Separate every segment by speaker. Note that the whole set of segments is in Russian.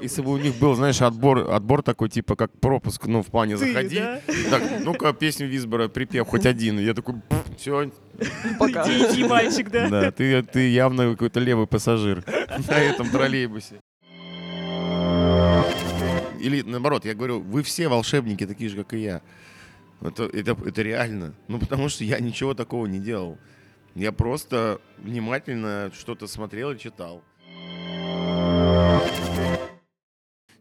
Speaker 1: Если бы у них был, знаешь, отбор, отбор такой, типа, как пропуск, ну, в плане
Speaker 2: Ты,
Speaker 1: заходи.
Speaker 2: да?
Speaker 1: Так, ну-ка, песню Визбора, припев хоть один. Я такой, все,
Speaker 3: Пока.
Speaker 2: Иди, иди, мальчик, да?
Speaker 1: да, ты, ты явно какой-то левый пассажир на этом троллейбусе. Или наоборот, я говорю, вы все волшебники, такие же, как и я. Это, это, это реально. Ну, потому что я ничего такого не делал. Я просто внимательно что-то смотрел и читал.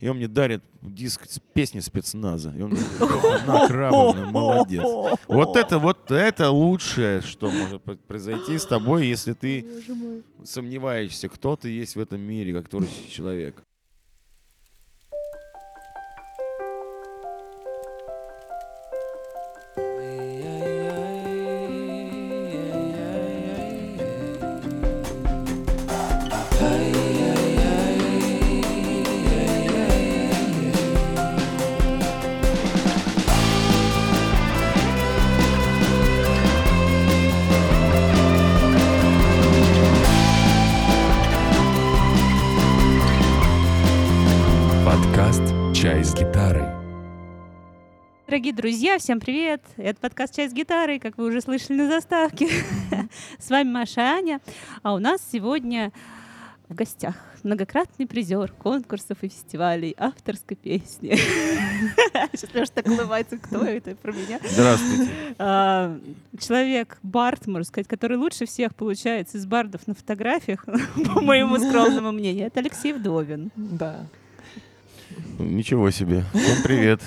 Speaker 1: И он мне дарит диск с песни спецназа. И он мне говорит, молодец. Вот это, вот это лучшее, что может произойти с тобой, если ты сомневаешься, кто ты есть в этом мире, как творческий человек.
Speaker 4: Друзья, всем привет! Это подкаст «Чай с гитарой», как вы уже слышали на заставке. С вами Маша и Аня. А у нас сегодня в гостях многократный призер конкурсов и фестивалей авторской песни. Сейчас Леша так улыбается, кто это про меня?
Speaker 1: Здравствуйте.
Speaker 4: А, Человек, бард, можно сказать, который лучше всех получается из бардов на фотографиях, по моему скромному мнению, это Алексей Вдовин.
Speaker 3: Да.
Speaker 1: Ничего себе. Всем привет.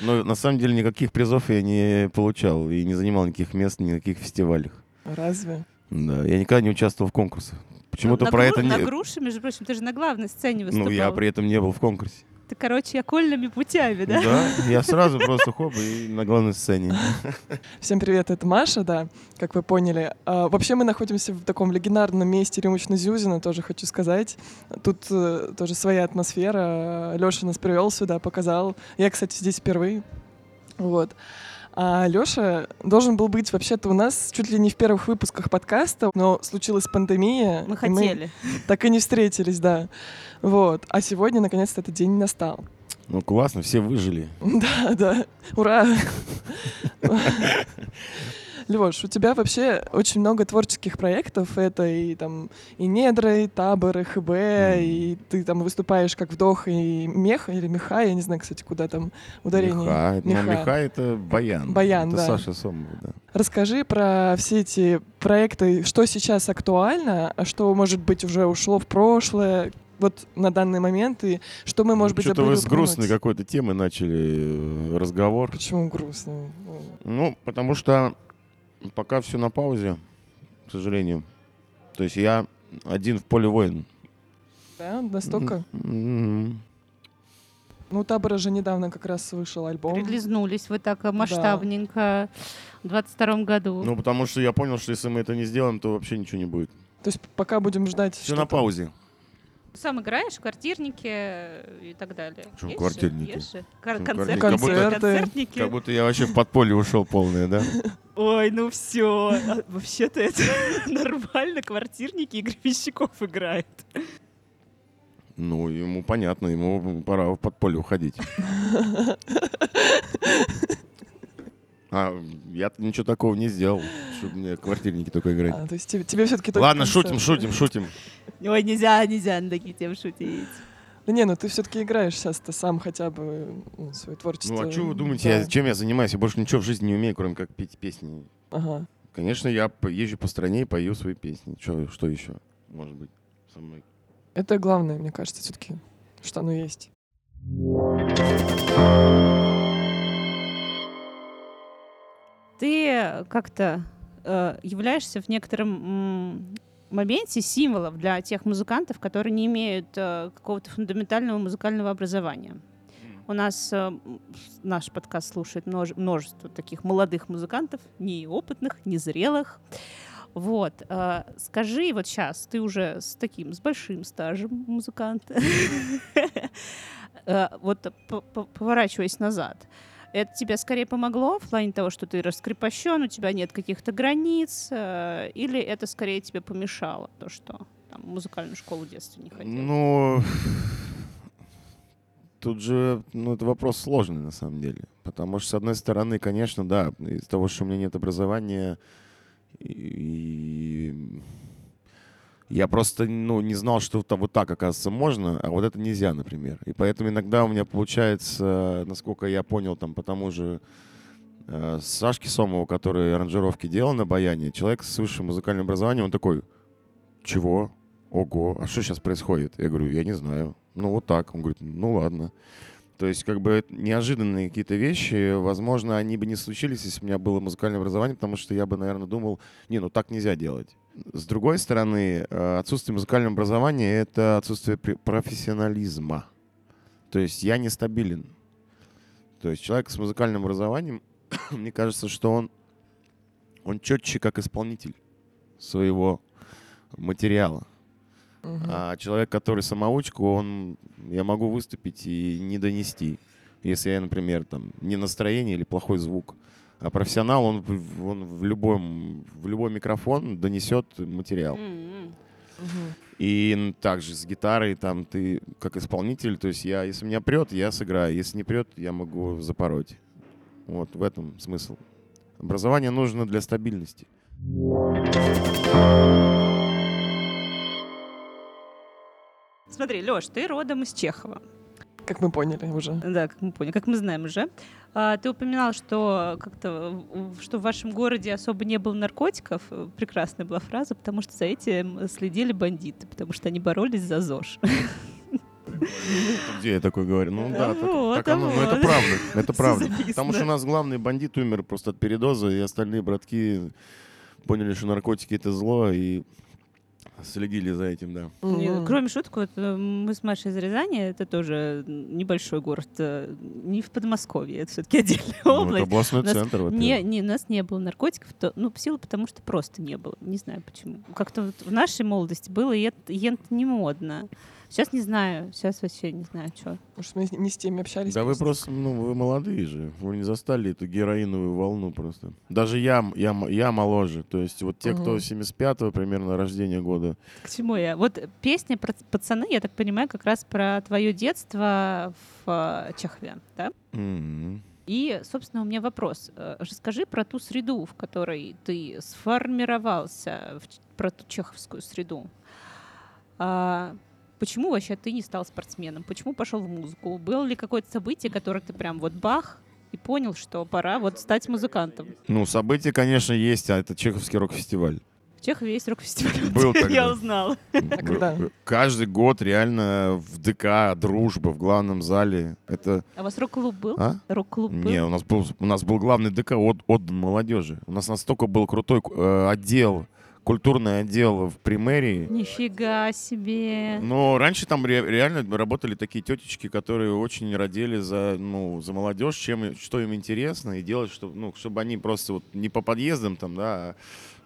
Speaker 1: Но на самом деле никаких призов я не получал и не занимал никаких мест, ни на каких фестивалях.
Speaker 3: Разве?
Speaker 1: Да, я никогда не участвовал в конкурсах. Почему-то
Speaker 4: на,
Speaker 1: про
Speaker 4: гру-
Speaker 1: это
Speaker 4: на
Speaker 1: не...
Speaker 4: груши, между прочим, ты же на главной сцене выступал.
Speaker 1: Ну, я при этом не был в конкурсе.
Speaker 4: Ты, короче, окольными путями, да?
Speaker 1: Да, я сразу просто хоп и на главной сцене.
Speaker 3: Всем привет, это Маша, да, как вы поняли. А, вообще мы находимся в таком легендарном месте Рюмочно-Зюзина, тоже хочу сказать. Тут э, тоже своя атмосфера. Леша нас привел сюда, показал. Я, кстати, здесь впервые. Вот. А Леша должен был быть вообще-то у нас чуть ли не в первых выпусках подкаста, но случилась пандемия.
Speaker 4: Мы хотели.
Speaker 3: так и не встретились, да. Вот. А сегодня, наконец-то, этот день настал.
Speaker 1: Ну, классно, все выжили.
Speaker 3: Да, да. Ура! Лёш, у тебя вообще очень много творческих проектов. Это и там и недра, и табор, и ХБ, и ты там выступаешь как вдох и мех, или меха, я не знаю, кстати, куда там ударение.
Speaker 1: Меха. Ну,
Speaker 3: Меха.
Speaker 1: меха это баян.
Speaker 3: Баян,
Speaker 1: это
Speaker 3: да.
Speaker 1: Саша Сомов, да.
Speaker 3: Расскажи про все эти проекты, что сейчас актуально, а что, может быть, уже ушло в прошлое, вот на данный момент, и что мы, может быть,
Speaker 1: Что-то вы с грустной какой-то темы начали э, разговор.
Speaker 3: Почему грустно?
Speaker 1: Ну, потому что пока все на паузе, к сожалению. То есть я один в поле воин.
Speaker 3: Да, настолько?
Speaker 1: М-м.
Speaker 3: Ну, у Табора же недавно как раз вышел альбом.
Speaker 4: Релизнулись вы так масштабненько в 22 году.
Speaker 1: Ну, потому что я понял, что если мы это не сделаем, то вообще ничего не будет.
Speaker 3: То есть пока будем ждать...
Speaker 1: Все
Speaker 3: что-то.
Speaker 1: на паузе.
Speaker 4: Сам играешь в квартирнике э, и так далее.
Speaker 1: Почему
Speaker 4: Есть
Speaker 1: квартирники?
Speaker 4: же, есть же.
Speaker 1: Почему
Speaker 4: концерт-
Speaker 1: квартирники? Как
Speaker 3: будто-
Speaker 4: концертники.
Speaker 1: Как будто я вообще в подполье ушел полное, да?
Speaker 4: Ой, ну все. Вообще-то это нормально. Квартирники и гробовщиков играют.
Speaker 1: Ну, ему понятно, ему пора в подполье уходить. А я ничего такого не сделал, чтобы мне квартирники только играть.
Speaker 3: А, то есть тебе, тебе все-таки
Speaker 1: Ладно, шутим, шутим, шутим.
Speaker 4: Ой, нельзя, нельзя на такие темы шутить.
Speaker 3: Да не, ну ты все-таки играешь сейчас-то сам хотя бы ну, свое творчество.
Speaker 1: Ну а что вы думаете,
Speaker 3: Да.
Speaker 1: я- чем я занимаюсь? Я больше ничего в жизни не умею, кроме как петь песни.
Speaker 3: Ага.
Speaker 1: Конечно, я езжу по стране и пою свои песни. Чё- что еще может быть со мной?
Speaker 3: Это главное, мне кажется, все-таки, что оно есть.
Speaker 4: Ты как-то э, являешься в некотором моменте символом для тех музыкантов, которые не имеют э, какого-то фундаментального музыкального образования. У нас э, наш подкаст слушает множе- множество таких молодых музыкантов, неопытных, незрелых. Вот. э, скажи, вот сейчас ты уже с таким, с большим стажем музыканта, Э, вот поворачиваясь назад, это тебе скорее помогло в плане того, что ты раскрепощен, у тебя нет каких-то границ, э, или это скорее тебе помешало, то, что там, музыкальную школу в детстве не ходил?
Speaker 1: Ну, тут же, ну, это вопрос сложный на самом деле. Потому что, с одной стороны, конечно, да, из того, что у меня нет образования, и я просто, ну, не знал, что это вот так, оказывается, можно, а вот это нельзя, например. И поэтому иногда у меня получается, насколько я понял, там, по тому же э, Сашки Сомову, который аранжировки делал на баяне, человек с высшим музыкальным образованием, он такой, чего? Ого, а что сейчас происходит? Я говорю, я не знаю. Ну, вот так. Он говорит, ну, ладно. То есть, как бы, неожиданные какие-то вещи, возможно, они бы не случились, если бы у меня было музыкальное образование, потому что я бы, наверное, думал, не, ну, так нельзя делать. С другой стороны, э, отсутствие музыкального образования — это отсутствие профессионализма. То есть я нестабилен. То есть человек с музыкальным образованием, мне кажется, что он, он четче как исполнитель своего материала.
Speaker 3: Мгм.
Speaker 1: А человек, который самоучка, он, я могу выступить и не донести, если я, например, там не настроение или плохой звук. А профессионал, он, в- он в, любом, в любой микрофон донесет материал.
Speaker 3: Мгм.
Speaker 1: И также с гитарой, там ты как исполнитель, то есть я, если меня прет, я сыграю, если не прет, я могу запороть. Вот в этом смысл. Образование нужно для стабильности.
Speaker 4: Смотри, Леш, ты родом из Чехова.
Speaker 3: Как мы поняли уже.
Speaker 4: Да, как мы поняли, как мы знаем уже. А, ты упоминал, что как-то в- что в вашем городе особо не было наркотиков. Прекрасная была фраза, потому что за этим следили бандиты, потому что они боролись за ЗОЖ.
Speaker 1: Где я такой говорю? Ну да, так,
Speaker 4: Вот,
Speaker 1: так оно, ну, это
Speaker 4: вот.
Speaker 1: правда, это правда. Потому что у нас главный бандит умер просто от передоза, и остальные братки поняли, что наркотики это зло, и следили за этим, да.
Speaker 3: Мгм.
Speaker 4: Кроме шуток, вот, э, мы с Машей из Рязани, это тоже небольшой город, э, не в Подмосковье, это все-таки отдельная
Speaker 1: Ну, это
Speaker 4: область.
Speaker 1: областной
Speaker 4: У нас
Speaker 1: центр, во-первых.
Speaker 4: Не, не, у нас не было наркотиков, то, ну, в силу потому, что просто не было. Не знаю почему. Как-то вот в нашей молодости было, и это, и это не модно. Сейчас не знаю, сейчас вообще не знаю, что.
Speaker 3: Может, мы не с теми общались.
Speaker 1: Да вы просто, ну, вы молодые же. Вы не застали эту героиновую волну просто. Даже я, я, я моложе. То есть вот те, кто
Speaker 3: Мгм.
Speaker 1: 75-го примерно рождения года.
Speaker 4: К чему я? Вот песня про пацаны, я так понимаю, как раз про твое детство в э, Чехове, да?
Speaker 1: М.
Speaker 4: И, собственно, у меня вопрос. Э, Расскажи про ту среду, в которой ты сформировался, про ту чеховскую среду. А, почему вообще ты не стал спортсменом? Почему пошел в музыку? Было ли какое-то событие, которое ты прям вот бах и понял, что пора вот стать музыкантом?
Speaker 1: Ну, события, конечно, есть, а это Чеховский рок-фестиваль.
Speaker 4: В Чехове есть рок-фестиваль.
Speaker 1: Был
Speaker 4: Я
Speaker 1: тогда.
Speaker 4: узнала.
Speaker 3: когда?
Speaker 1: Каждый год реально в ДК «Дружба» в главном зале. Это...
Speaker 4: А у вас рок-клуб был?
Speaker 1: А?
Speaker 4: Рок-клуб был?
Speaker 1: Не, у нас был, у нас был главный ДК от, отдан молодежи. У нас настолько был крутой э, отдел, культурный отдел в примерии.
Speaker 4: Нифига себе.
Speaker 1: Но раньше там ре- реально работали такие тетечки, которые очень родили за, ну, за молодежь, чем, что им интересно, и делать, чтобы, ну, чтобы они просто вот не по подъездам там, да, а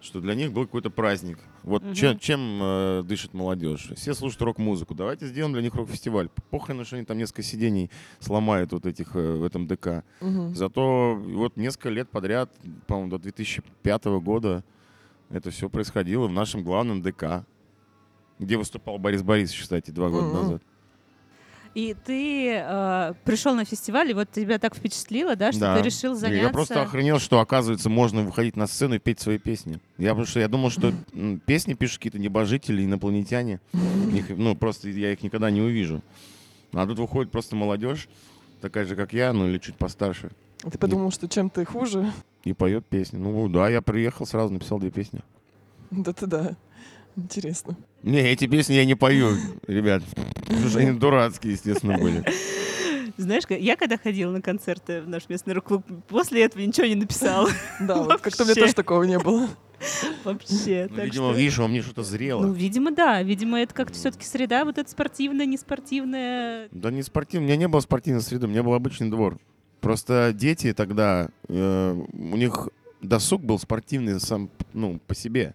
Speaker 1: что для них был какой-то праздник. Вот
Speaker 4: Мгм.
Speaker 1: чем, чем э, дышит молодежь? Все слушают рок-музыку. Давайте сделаем для них рок-фестиваль. Похрен, что они там несколько сидений сломают вот этих э, в этом ДК.
Speaker 3: Мгм.
Speaker 1: Зато вот несколько лет подряд, по-моему, до 2005 года это все происходило в нашем главном ДК, где выступал Борис Борисович, кстати, два года
Speaker 3: Мгм.
Speaker 1: назад.
Speaker 4: И ты э, пришел на фестиваль, и вот тебя так впечатлило, да, что
Speaker 1: Да.
Speaker 4: ты решил заняться...
Speaker 1: Я просто охренел, что, оказывается, можно выходить на сцену и петь свои песни. Я, потому что я думал, что песни пишут какие-то небожители, инопланетяне. Их, ну, просто я их никогда не увижу. А тут выходит просто молодежь, такая же, как я, ну или чуть постарше,
Speaker 3: Ты подумал, что чем ты хуже?
Speaker 1: и поет песни. Ну да, я приехал, сразу написал две песни.
Speaker 3: Да-то да. Интересно.
Speaker 1: Не, эти песни я не пою, ребят. Потому что они дурацкие, естественно, были.
Speaker 4: Знаешь, я когда ходила на концерты в наш местный рок-клуб, после этого ничего не написала.
Speaker 3: Да, вот как-то у меня тоже такого не было.
Speaker 4: Вообще.
Speaker 1: Ну, видимо,
Speaker 4: что-
Speaker 1: видишь, во мне что-то
Speaker 4: Ну,
Speaker 1: зрело.
Speaker 4: видимо, да. Видимо, это как-то все-таки среда вот эта спортивная, неспортивная.
Speaker 1: Да не спортивный, у меня не было спортивной среды, у меня был обычный двор. Просто дети тогда, э, у них досуг был спортивный сам, ну, по себе.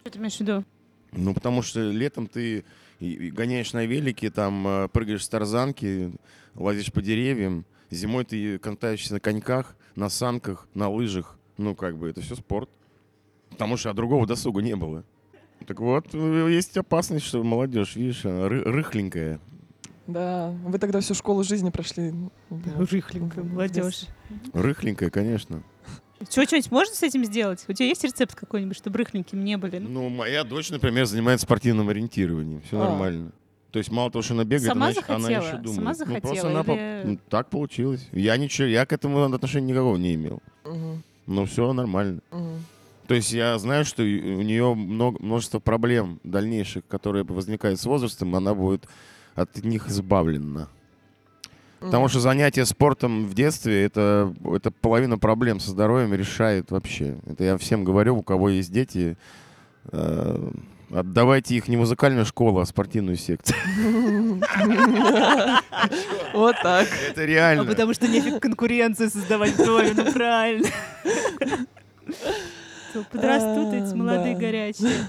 Speaker 4: Что ты имеешь в виду?
Speaker 1: Ну, потому что летом ты гоняешь на велике, там э, прыгаешь с тарзанки, лазишь по деревьям. Зимой ты катаешься на коньках, на санках, на лыжах. Ну, как бы, это все спорт. Потому что а другого досуга не было. Так вот, э, есть опасность, что молодежь, видишь, ры- рыхленькая.
Speaker 3: Да, вы тогда всю школу жизни прошли.
Speaker 4: Рыхленькая молодежь.
Speaker 1: Рыхленькая, конечно.
Speaker 4: Что, что-нибудь можно с этим сделать? У тебя есть рецепт какой-нибудь, чтобы рыхленьким не были? Ну,
Speaker 1: Ну, моя дочь, например, занимается спортивным ориентированием. Все
Speaker 3: А.
Speaker 1: нормально. То есть мало того, что она бегает,
Speaker 4: Сама
Speaker 1: она, она
Speaker 4: захотела?
Speaker 1: еще думает.
Speaker 4: Сама
Speaker 1: Ну,
Speaker 4: захотела
Speaker 1: просто она по-
Speaker 4: или-
Speaker 1: ну, так получилось. Я ничего, я к этому отношения никакого не имел.
Speaker 3: Мгм,
Speaker 1: Но все нормально.
Speaker 3: мгм.
Speaker 1: То есть я знаю, что у нее много, множество проблем дальнейших, которые возникают с возрастом, она будет от них избавлена. Потому что занятие спортом в детстве это, это половина проблем со здоровьем решает вообще. Это я всем говорю, у кого есть дети, э, отдавайте их не музыкальную школу, а спортивную секцию.
Speaker 3: Вот так.
Speaker 1: Это
Speaker 4: А
Speaker 1: реально.
Speaker 4: потому что нефиг конкуренцию создавать в доме, ну правильно. То Подрастут эти
Speaker 3: А,
Speaker 4: молодые горячие.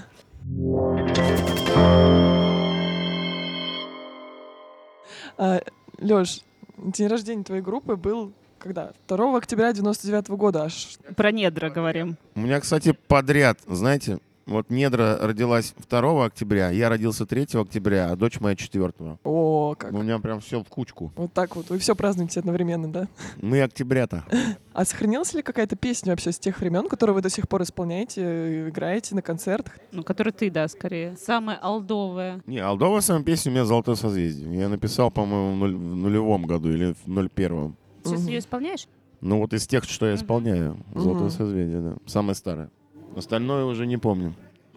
Speaker 3: Леш, день рождения твоей группы был когда? 2 октября 99 года аж.
Speaker 4: Про недра говорим.
Speaker 1: У меня, кстати, подряд, знаете, вот Недра родилась 2 октября, я родился 3 октября, а дочь моя 4.
Speaker 3: О, как.
Speaker 1: У меня прям все в кучку.
Speaker 3: Вот так вот. Вы все празднуете одновременно, да?
Speaker 1: Мы октября-то.
Speaker 3: А сохранилась ли какая-то песня вообще с тех времен, которую вы до сих пор исполняете, играете на концертах?
Speaker 4: Ну, который ты, да, скорее. Самая алдовая.
Speaker 1: Не, Алдовая сама песня у меня «Золотое созвездие». Я написал, по-моему, в, нулевом году или в ноль первом.
Speaker 4: Сейчас
Speaker 3: Мгм.
Speaker 4: ее исполняешь?
Speaker 1: Ну вот из тех, что я исполняю. «Золотое
Speaker 3: Мгм.
Speaker 1: созвездие», да. Самое старое. Остальное уже не помню.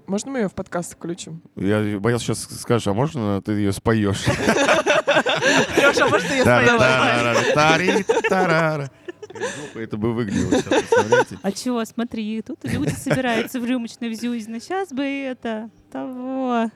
Speaker 3: Можно мы ее в подкаст включим?
Speaker 1: Я боялся сейчас скажешь, а можно ты ее споешь?
Speaker 3: Леша, может, я
Speaker 1: Та-ра-та-ра-ра-тари-тарара. Глупо это бы выглядело сейчас, представляете?
Speaker 4: А чего, смотри, тут люди собираются в рюмочной в Зюзино. Сейчас бы это, того.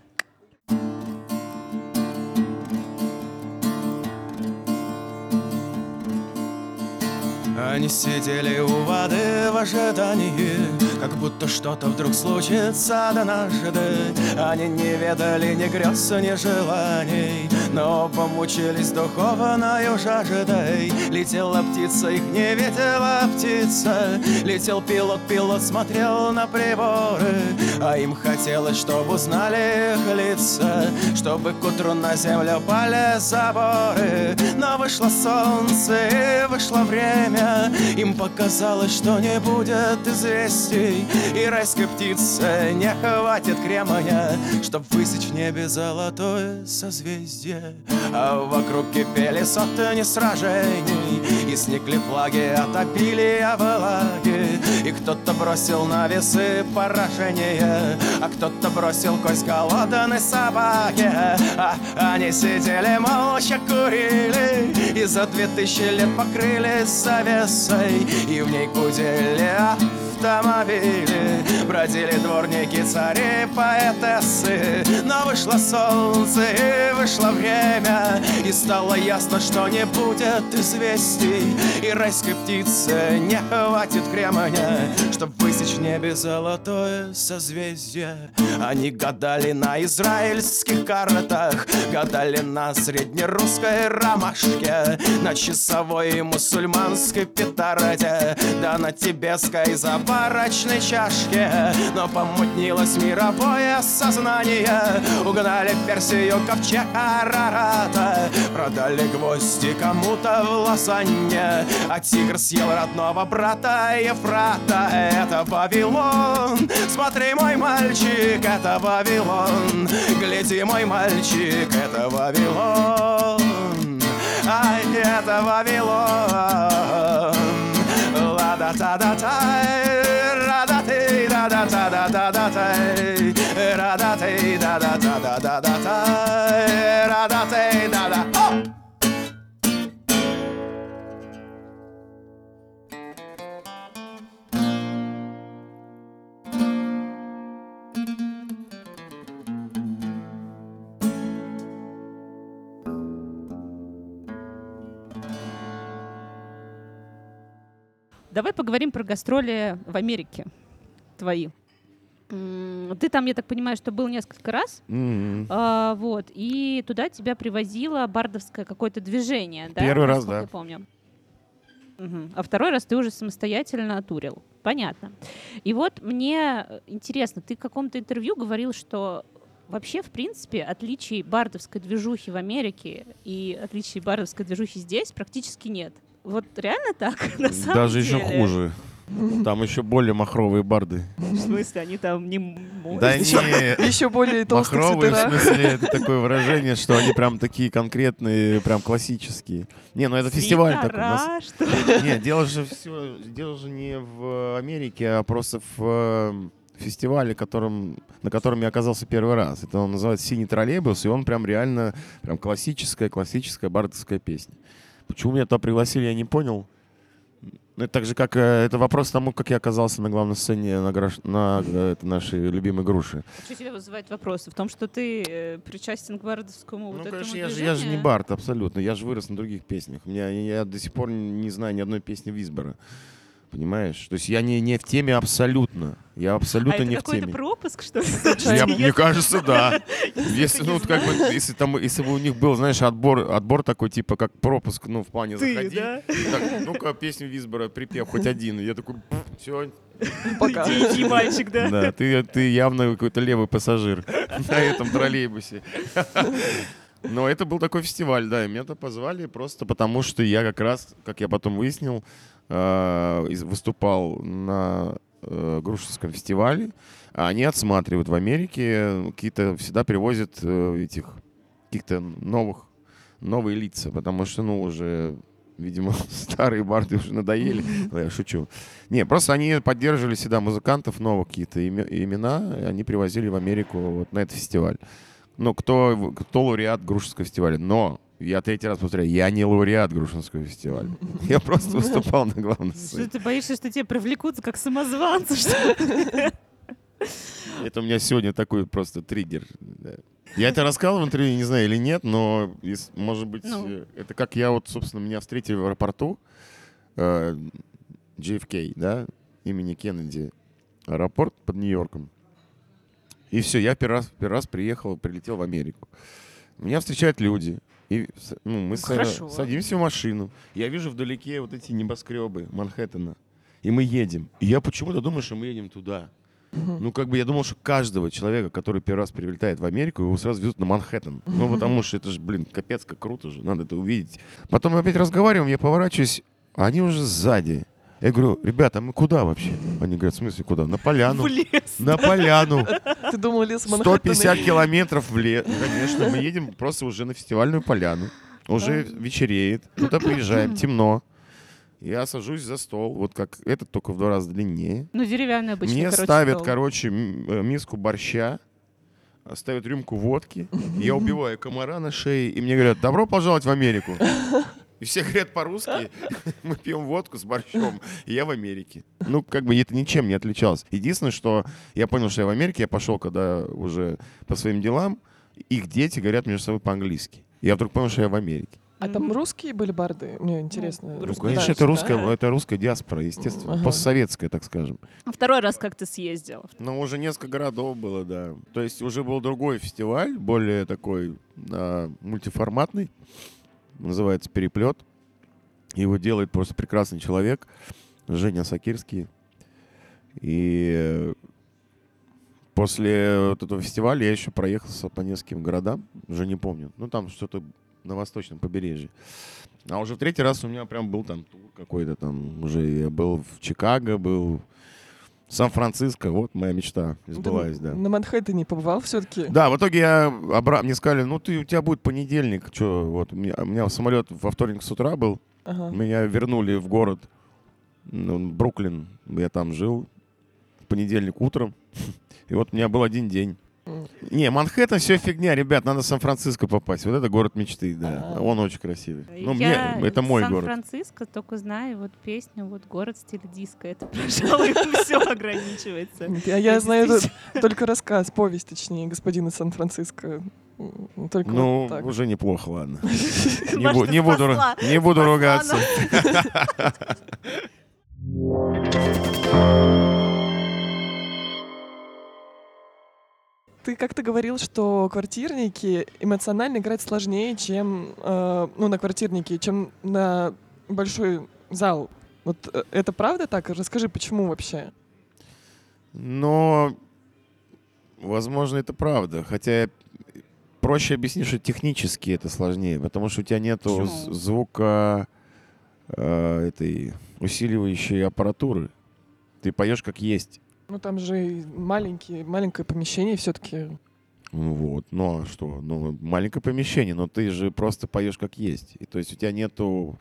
Speaker 2: Они сидели у воды в ожидании Как будто что-то вдруг случится до однажды. Они не ведали ни грез, ни желаний Но помучились духовною жаждой. Летела птица, их не видела птица. Летел пилот, пилот смотрел на приборы А им хотелось, чтобы узнали их лица Чтобы к утру на землю пали заборы. Но вышло солнце и вышло время. Им показалось, что не будет известий. И райской птице не хватит кремня Чтоб высечь в небе золотое созвездие. А вокруг кипели сотни сражений И сникли флаги от обилия влаги И кто-то бросил на весы поражение А кто-то бросил кость голодной собаке. А они сидели молча курили И за две тысячи лет покрылись завесой И в ней гудели автомобили Бродили дворники, цари, поэтессы. Но вышло солнце и вышло время. И стало ясно, что не будет известий. И райской птице не хватит кремня Чтоб высечь в небе золотое созвездие. Они гадали на израильских картах Гадали на среднерусской ромашке На часовой мусульманской петарде Да на тибетской забарочной чашке Но помутнилось мировое сознание. Угнали Персию ковчег Арарата Продали гвозди кому-то в лазанье А тигр съел родного брата Ефрата. Это Вавилон. Смотри, мой мальчик, это Вавилон. Гляди, мой мальчик, это Вавилон. Ай, это Вавилон Ла-да-та-да-тай, ра-да-ты, да-да-та-да-да-да-тай, ра-да-ты, да-да-та-да-да-да-тай, ра-да-ты, да-да. О!
Speaker 4: Давай поговорим про гастроли в Америке твои. Ты там, я так понимаю, что был несколько раз,
Speaker 1: М-м.
Speaker 4: а, вот, и туда тебя привозило бардовское какое-то движение, да?
Speaker 1: Первый раз, да.
Speaker 4: я помню. Мгм. А второй раз ты уже самостоятельно турил. Понятно. И вот мне э, интересно, ты в каком-то интервью говорил, что вообще, в принципе, отличий бардовской движухи в Америке и отличий бардовской движухи здесь практически нет. Вот реально так, на самом
Speaker 1: Даже
Speaker 4: деле?
Speaker 1: еще хуже. Там еще более махровые барды.
Speaker 4: В смысле, они там не могут?
Speaker 1: Да
Speaker 3: Еще-
Speaker 1: не,
Speaker 3: Еще более толстые
Speaker 1: махровые, в смысле, это такое выражение, что они прям такие конкретные, прям классические. Не, ну это фестиваль такой. нас-? Нет, дело же все, дело же не в Америке, а просто в э, фестивале, которым, на котором я оказался первый раз. Это он называется «Синий троллейбус», и он прям реально прям классическая, классическая бардовская песня. Почему меня туда пригласили, я не понял. Ну, Это так же, как э, это вопрос тому, как я оказался на главной сцене на, грош- на э, это нашей любимой груши.
Speaker 4: Что тебя вызывает вопросы? В том, что ты э, причастен к бардовскому вот
Speaker 1: ну,
Speaker 4: этому
Speaker 1: конечно, я же, я же не
Speaker 4: движению?
Speaker 1: бард абсолютно. Я же вырос на других песнях. У меня, я до сих пор не знаю ни одной песни Визбора. Понимаешь? То есть я не, не в теме абсолютно. Я
Speaker 4: А
Speaker 1: абсолютно
Speaker 4: это
Speaker 1: не в
Speaker 4: какой-то
Speaker 1: теме.
Speaker 4: пропуск, что ли?
Speaker 1: Мне кажется, да. Если, ну, как бы, если, там, если бы у них был, знаешь, отбор, отбор такой, типа, как пропуск, ну, в плане
Speaker 4: Ты,
Speaker 1: заходи.
Speaker 4: да?
Speaker 1: Так, ну-ка, песню Визбора, припев хоть один. Я такой, все,
Speaker 3: Пока.
Speaker 4: Иди, иди, мальчик, да?
Speaker 1: да, ты, ты явно какой-то левый пассажир на этом троллейбусе. Но это был такой фестиваль, да, и меня-то позвали просто потому, что я как раз, как я потом выяснил, выступал на э, Грушинском фестивале, они отсматривают в Америке, э, какие-то всегда привозят э, этих каких-то новых, новые лица, потому что, ну, уже, видимо, старые барды уже надоели. Я шучу. Не, просто они поддерживали всегда музыкантов, новых какие-то име- имена, и они привозили в Америку вот на этот фестиваль. Ну, кто, кто лауреат Грушинского фестиваля. Но, я третий раз повторяю, я не лауреат Грушинского фестиваля. Я просто выступал на главной
Speaker 4: Что
Speaker 1: сцене.
Speaker 4: ты боишься, что тебя привлекут как самозванца, что?
Speaker 1: Это у меня сегодня такой просто триггер. Я это рассказывал в интервью, не знаю, или нет, но, может быть,
Speaker 4: Ну.
Speaker 1: э, это как я вот, собственно, меня встретили в аэропорту э, JFK, да, имени Кеннеди, аэропорт под Нью-Йорком. И все, я первый раз, первый раз приехал, прилетел в Америку. Меня встречают люди. И ну, мы
Speaker 4: Хорошо.
Speaker 1: садимся в машину. Я вижу вдалеке вот эти небоскребы Манхэттена. И мы едем. И я почему-то думаю, что мы едем туда. Ну, как бы я думал, что каждого человека, который первый раз прилетает в Америку, его сразу везут на Манхэттен. Ну, потому что это же, блин, капец, как круто же, надо это увидеть. Потом мы опять разговариваем, я поворачиваюсь, а они уже сзади. Я говорю, ребята, мы куда вообще? Они говорят, в смысле куда? На поляну.
Speaker 4: В лес.
Speaker 1: На поляну.
Speaker 3: Ты думал, лес Манхэттена?
Speaker 1: 150 километров в лес. Конечно, мы едем просто уже на фестивальную поляну. Уже вечереет. Туда приезжаем, темно. Я сажусь за стол, вот как этот, только в два раза длиннее.
Speaker 4: Ну, деревянный обычно,
Speaker 1: Мне
Speaker 4: короче,
Speaker 1: ставят,
Speaker 4: стол.
Speaker 1: короче, э, миску борща, ставят рюмку водки. Я убиваю комара на шее, и мне говорят, добро пожаловать в Америку. И все говорят по-русски, мы пьем водку с борщом, и я в Америке. Ну, как бы это ничем не отличалось. Единственное, что я понял, что я в Америке, я пошел, когда уже по своим делам, их дети говорят между собой по-английски. Я вдруг понял, что я в Америке.
Speaker 3: А там русские были барды? Мне интересно.
Speaker 4: Ну,
Speaker 1: Ну,
Speaker 4: Русская,
Speaker 1: конечно, это русская,
Speaker 3: да.
Speaker 1: это русская диаспора, естественно,
Speaker 3: Ага.
Speaker 1: постсоветская, так скажем.
Speaker 4: А Второй раз как ты съездил?
Speaker 1: Ну, уже несколько городов было, да. То есть уже был другой фестиваль, более такой а, мультиформатный. Называется «Переплет». Его делает просто прекрасный человек, Женя Сакирский. И э, после вот этого фестиваля я еще проехался по нескольким городам, уже не помню. Ну, там что-то на восточном побережье. А уже в третий раз у меня прям был там тур какой-то там. Уже я был в Чикаго, был Сан-Франциско. Вот моя мечта сбылась, да.
Speaker 3: На Манхэттене побывал все-таки?
Speaker 1: Да, в итоге я обра... мне сказали, ну ты у тебя будет понедельник, что вот у меня, у меня самолет во вторник с утра был,
Speaker 3: Ага.
Speaker 1: меня вернули в город ну, Бруклин, я там жил в понедельник утром, и вот у меня был один день. Не, Манхэттен все фигня, ребят, надо в Сан-Франциско попасть. Вот это город мечты, да.
Speaker 3: А.
Speaker 1: Он очень красивый. Ну,
Speaker 4: Я
Speaker 1: мне, это мой город.
Speaker 4: Сан-Франциско только знаю вот песню вот «Город в стиле диско». Это, пожалуй, все ограничивается.
Speaker 3: Я, я знаю только рассказ, повесть, точнее, господина Сан-Франциско. Только
Speaker 1: Ну,
Speaker 3: вот так.
Speaker 1: уже неплохо, ладно. Не, бу- буду, не буду ругаться.
Speaker 3: Ты как-то говорил, что квартирники эмоционально играть сложнее, чем э, ну, на квартирнике, чем на большой зал. Вот э, это правда так? Расскажи, почему вообще?
Speaker 1: Но Возможно, это правда. Хотя проще объяснить, что технически это сложнее, потому что у тебя з- звука э, этой усиливающей аппаратуры. Ты поешь как есть.
Speaker 3: Ну там же маленькие, маленькое помещение все-таки.
Speaker 1: Ну Вот, ну а что? Ну, маленькое помещение, но ты же просто поешь как есть. И, то есть у тебя нету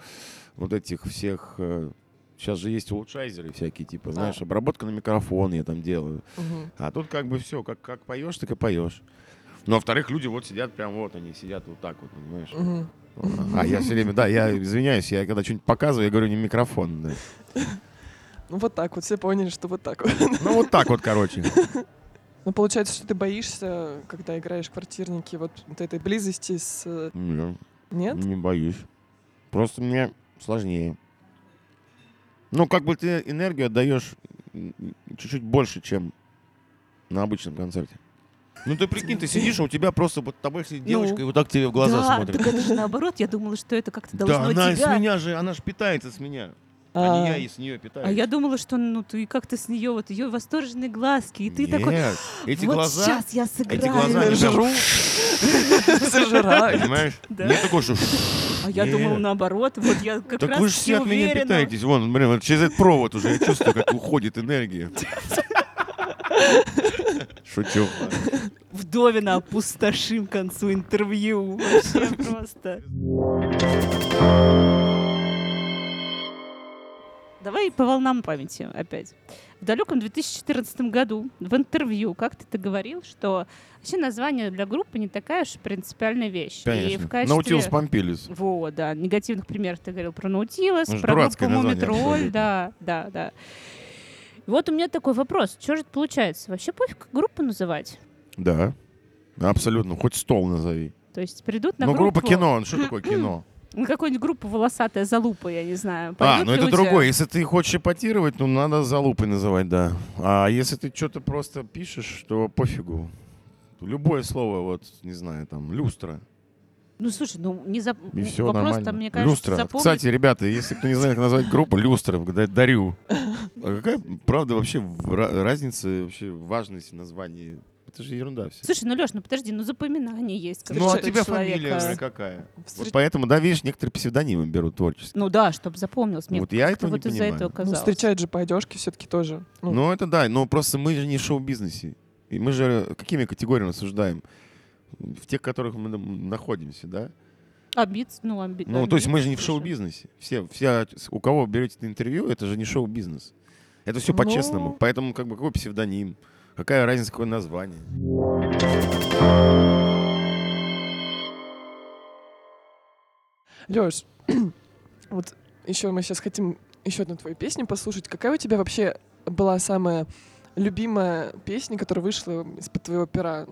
Speaker 1: вот этих всех... э, Сейчас же есть улучшайзеры всякие, типа, знаешь, обработка на микрофон я там делаю. А тут как бы все, как, как поешь, так и поешь. Ну, а во-вторых, люди вот сидят прям вот, они сидят вот так вот, понимаешь? А я все время, да, я извиняюсь, я когда что-нибудь показываю, я говорю не микрофон. да.
Speaker 3: Ну вот так вот, все поняли, что вот так вот.
Speaker 1: Ну, вот так вот, короче.
Speaker 3: Ну получается, что ты боишься, когда играешь в квартирники, вот, вот этой близости с... э,
Speaker 1: Не,
Speaker 3: Нет?
Speaker 1: Не боюсь. Просто мне сложнее. Ну, как бы ты энергию отдаешь чуть-чуть больше, чем на обычном концерте. Ну, ты прикинь, ты сидишь, а у тебя просто под тобой сидит
Speaker 4: Ну,
Speaker 1: девочка и вот так тебе в глаза
Speaker 4: да,
Speaker 1: смотрит.
Speaker 4: так это же наоборот. Я думала, что это как-то
Speaker 1: Да,
Speaker 4: должно
Speaker 1: она
Speaker 4: тебя...
Speaker 1: с меня же, она же питается с меня. А,
Speaker 3: А,
Speaker 1: не я и с нее питаюсь.
Speaker 4: А я думала, что ну ты как-то с нее вот ее восторженные глазки, и ты
Speaker 1: Нет,
Speaker 4: такой.
Speaker 1: эти
Speaker 4: вот
Speaker 1: глаза,
Speaker 4: сейчас я сыграю.
Speaker 1: эти глаза,
Speaker 3: Жру. Зажираю.
Speaker 1: понимаешь? Нет такого, что...
Speaker 4: А я
Speaker 1: Нет.
Speaker 4: думала наоборот. Вот я как
Speaker 1: Так
Speaker 4: раз
Speaker 1: вы же все от меня питаетесь. Вон, блин, вот через этот провод уже я чувствую, как уходит энергия. Шучу.
Speaker 4: Вдовина опустошим к концу интервью. Вообще просто. Давай по волнам памяти опять. В далеком 2014 году в интервью как-то ты говорил, что вообще название для группы не такая уж принципиальная вещь. И
Speaker 1: Конечно.
Speaker 4: в качестве...
Speaker 1: Наутилус Помпилис.
Speaker 4: Во, да, негативных примеров ты говорил про Наутилус,
Speaker 1: Ну,
Speaker 4: про группу Мумитроль, да, да, да. И Вот у меня такой вопрос. Что же это получается? Вообще пофиг, группу называть?
Speaker 1: Да. Абсолютно. Хоть стол назови.
Speaker 4: То есть придут на
Speaker 1: Ну,
Speaker 4: группу...
Speaker 1: группа кино. Ну, что такое кино?
Speaker 4: На какую-нибудь группу волосатая залупа, я не знаю.
Speaker 1: А,
Speaker 4: Пойдут
Speaker 1: ну это
Speaker 4: люди-
Speaker 1: другое. Если ты хочешь эпатировать, ну надо залупой называть, да. А если ты что-то просто пишешь, то пофигу. Любое слово, вот, не знаю, там, люстра.
Speaker 4: Ну, слушай, ну, не за...
Speaker 1: И все
Speaker 4: Вопрос
Speaker 1: нормально.
Speaker 4: там, мне кажется,
Speaker 1: люстра.
Speaker 4: запомнить-
Speaker 1: Кстати, ребята, если кто не знает, как назвать группу, люстра, да- дарю. А какая, правда, вообще разница, вообще важность названия? Это же ерунда все.
Speaker 4: Слушай, ну, Леш, ну подожди, ну запоминание есть.
Speaker 1: Ну, а тебя
Speaker 4: человека.
Speaker 1: фамилия какая?
Speaker 3: Встреч-
Speaker 1: Вот поэтому, да, видишь, некоторые псевдонимы берут творческие.
Speaker 4: Ну да, чтобы запомнилось. Мне
Speaker 1: Вот я этого не
Speaker 4: вот из-за
Speaker 1: понимаю.
Speaker 4: этого
Speaker 3: Ну, встречать же по одежке все-таки тоже. Ну,
Speaker 1: Ну, это да, но просто мы же не в шоу-бизнесе. И мы же какими категориями рассуждаем? В тех, в которых мы находимся, да?
Speaker 4: Амбиц, ну, амби...
Speaker 1: Ну, то есть мы же не в
Speaker 4: амбиции
Speaker 1: шоу-бизнесе. Все, все, у кого берете это интервью, это же не шоу-бизнес. Это все
Speaker 3: Ну.
Speaker 1: по-честному. Поэтому, как бы, какой псевдоним? Какая разница, какое название?
Speaker 3: Леш, вот еще мы сейчас хотим еще одну твою песню послушать. Какая у тебя вообще была самая любимая песня, которая вышла из-под твоего пера?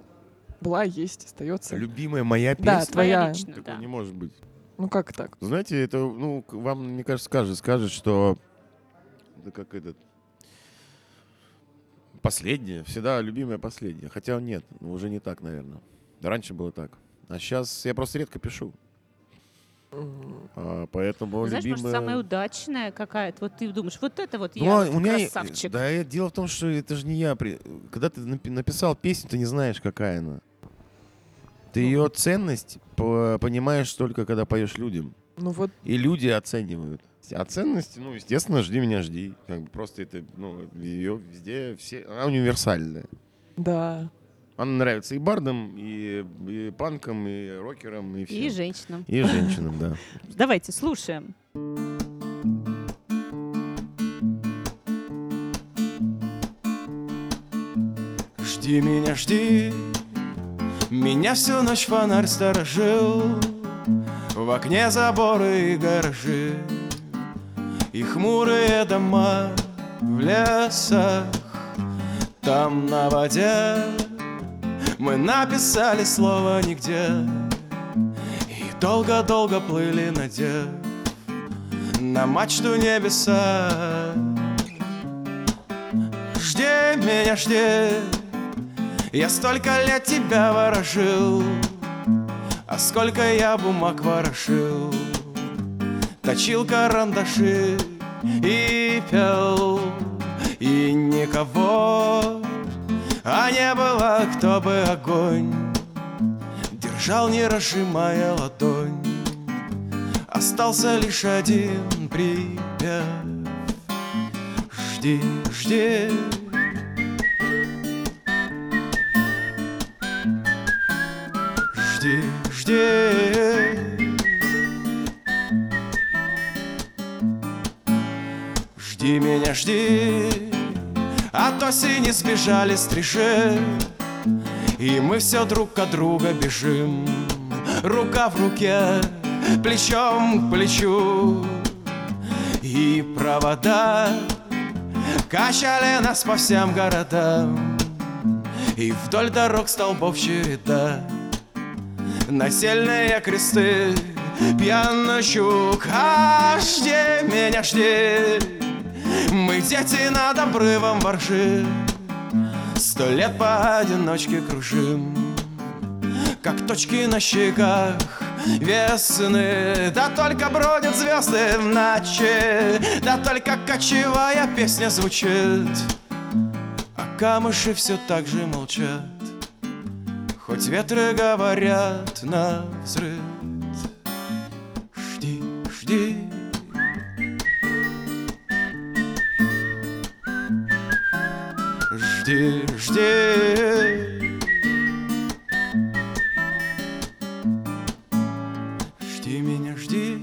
Speaker 3: Была, есть, остается?
Speaker 1: Любимая моя
Speaker 3: Да,
Speaker 1: песня?
Speaker 4: Твоя
Speaker 3: твоя.
Speaker 1: Такого
Speaker 4: да.
Speaker 1: не может быть.
Speaker 3: Ну как так?
Speaker 1: Знаете, это, ну, вам, мне кажется, скажет, скажет, что это как этот последнее, всегда любимое последнее. Хотя нет, ну, уже не так, наверное. Раньше было так. А сейчас я просто редко пишу. А, поэтому
Speaker 4: Знаешь, может,
Speaker 1: любимая...
Speaker 4: самая удачная какая-то, вот ты думаешь, вот это вот
Speaker 1: Ну,
Speaker 4: я
Speaker 1: а
Speaker 4: вот
Speaker 1: у меня
Speaker 4: красавчик.
Speaker 1: Да, и дело в том, что это же не я. Когда ты напи- написал песню, ты не знаешь, какая она. Ты
Speaker 4: Ну.
Speaker 1: ее ценность по- понимаешь только, когда поешь людям.
Speaker 3: Ну вот,
Speaker 1: И люди оценивают. А ценности, ну, естественно, жди меня, жди. Как бы просто это, ну, ее везде, все, она универсальная.
Speaker 3: да.
Speaker 1: Она нравится и бардам, и, и панкам, и рокерам, и всем.
Speaker 4: И женщинам.
Speaker 1: И женщинам, да.
Speaker 4: Давайте, слушаем.
Speaker 2: Жди меня, жди Меня всю ночь фонарь сторожил В окне заборы и гаражи И хмурые дома в лесах Там на воде Мы написали слово нигде. И долго-долго плыли надев На мачту небеса. Жди меня, жди Я столько лет тебя ворожил А сколько я бумаг ворошил Точил карандаши и пел. И никого А не было, кто бы огонь Держал, не разжимая ладонь. Остался лишь один припев. Жди, жди Жди, жди Жди меня, жди От осени сбежали стрижи И мы все друг от друга бежим. Рука в руке, плечом к плечу И провода Качали нас по всем городам. И вдоль дорог столбов череда Насельные кресты Пьяный щук. А жди меня, жди Мы дети над обрывом воржи Сто лет поодиночке кружим. Как точки на щеках весны Да только бродят звезды в ночи Да только кочевая песня звучит. А камыши все так же молчат Хоть ветры говорят на взрыв Жди Жди меня, жди.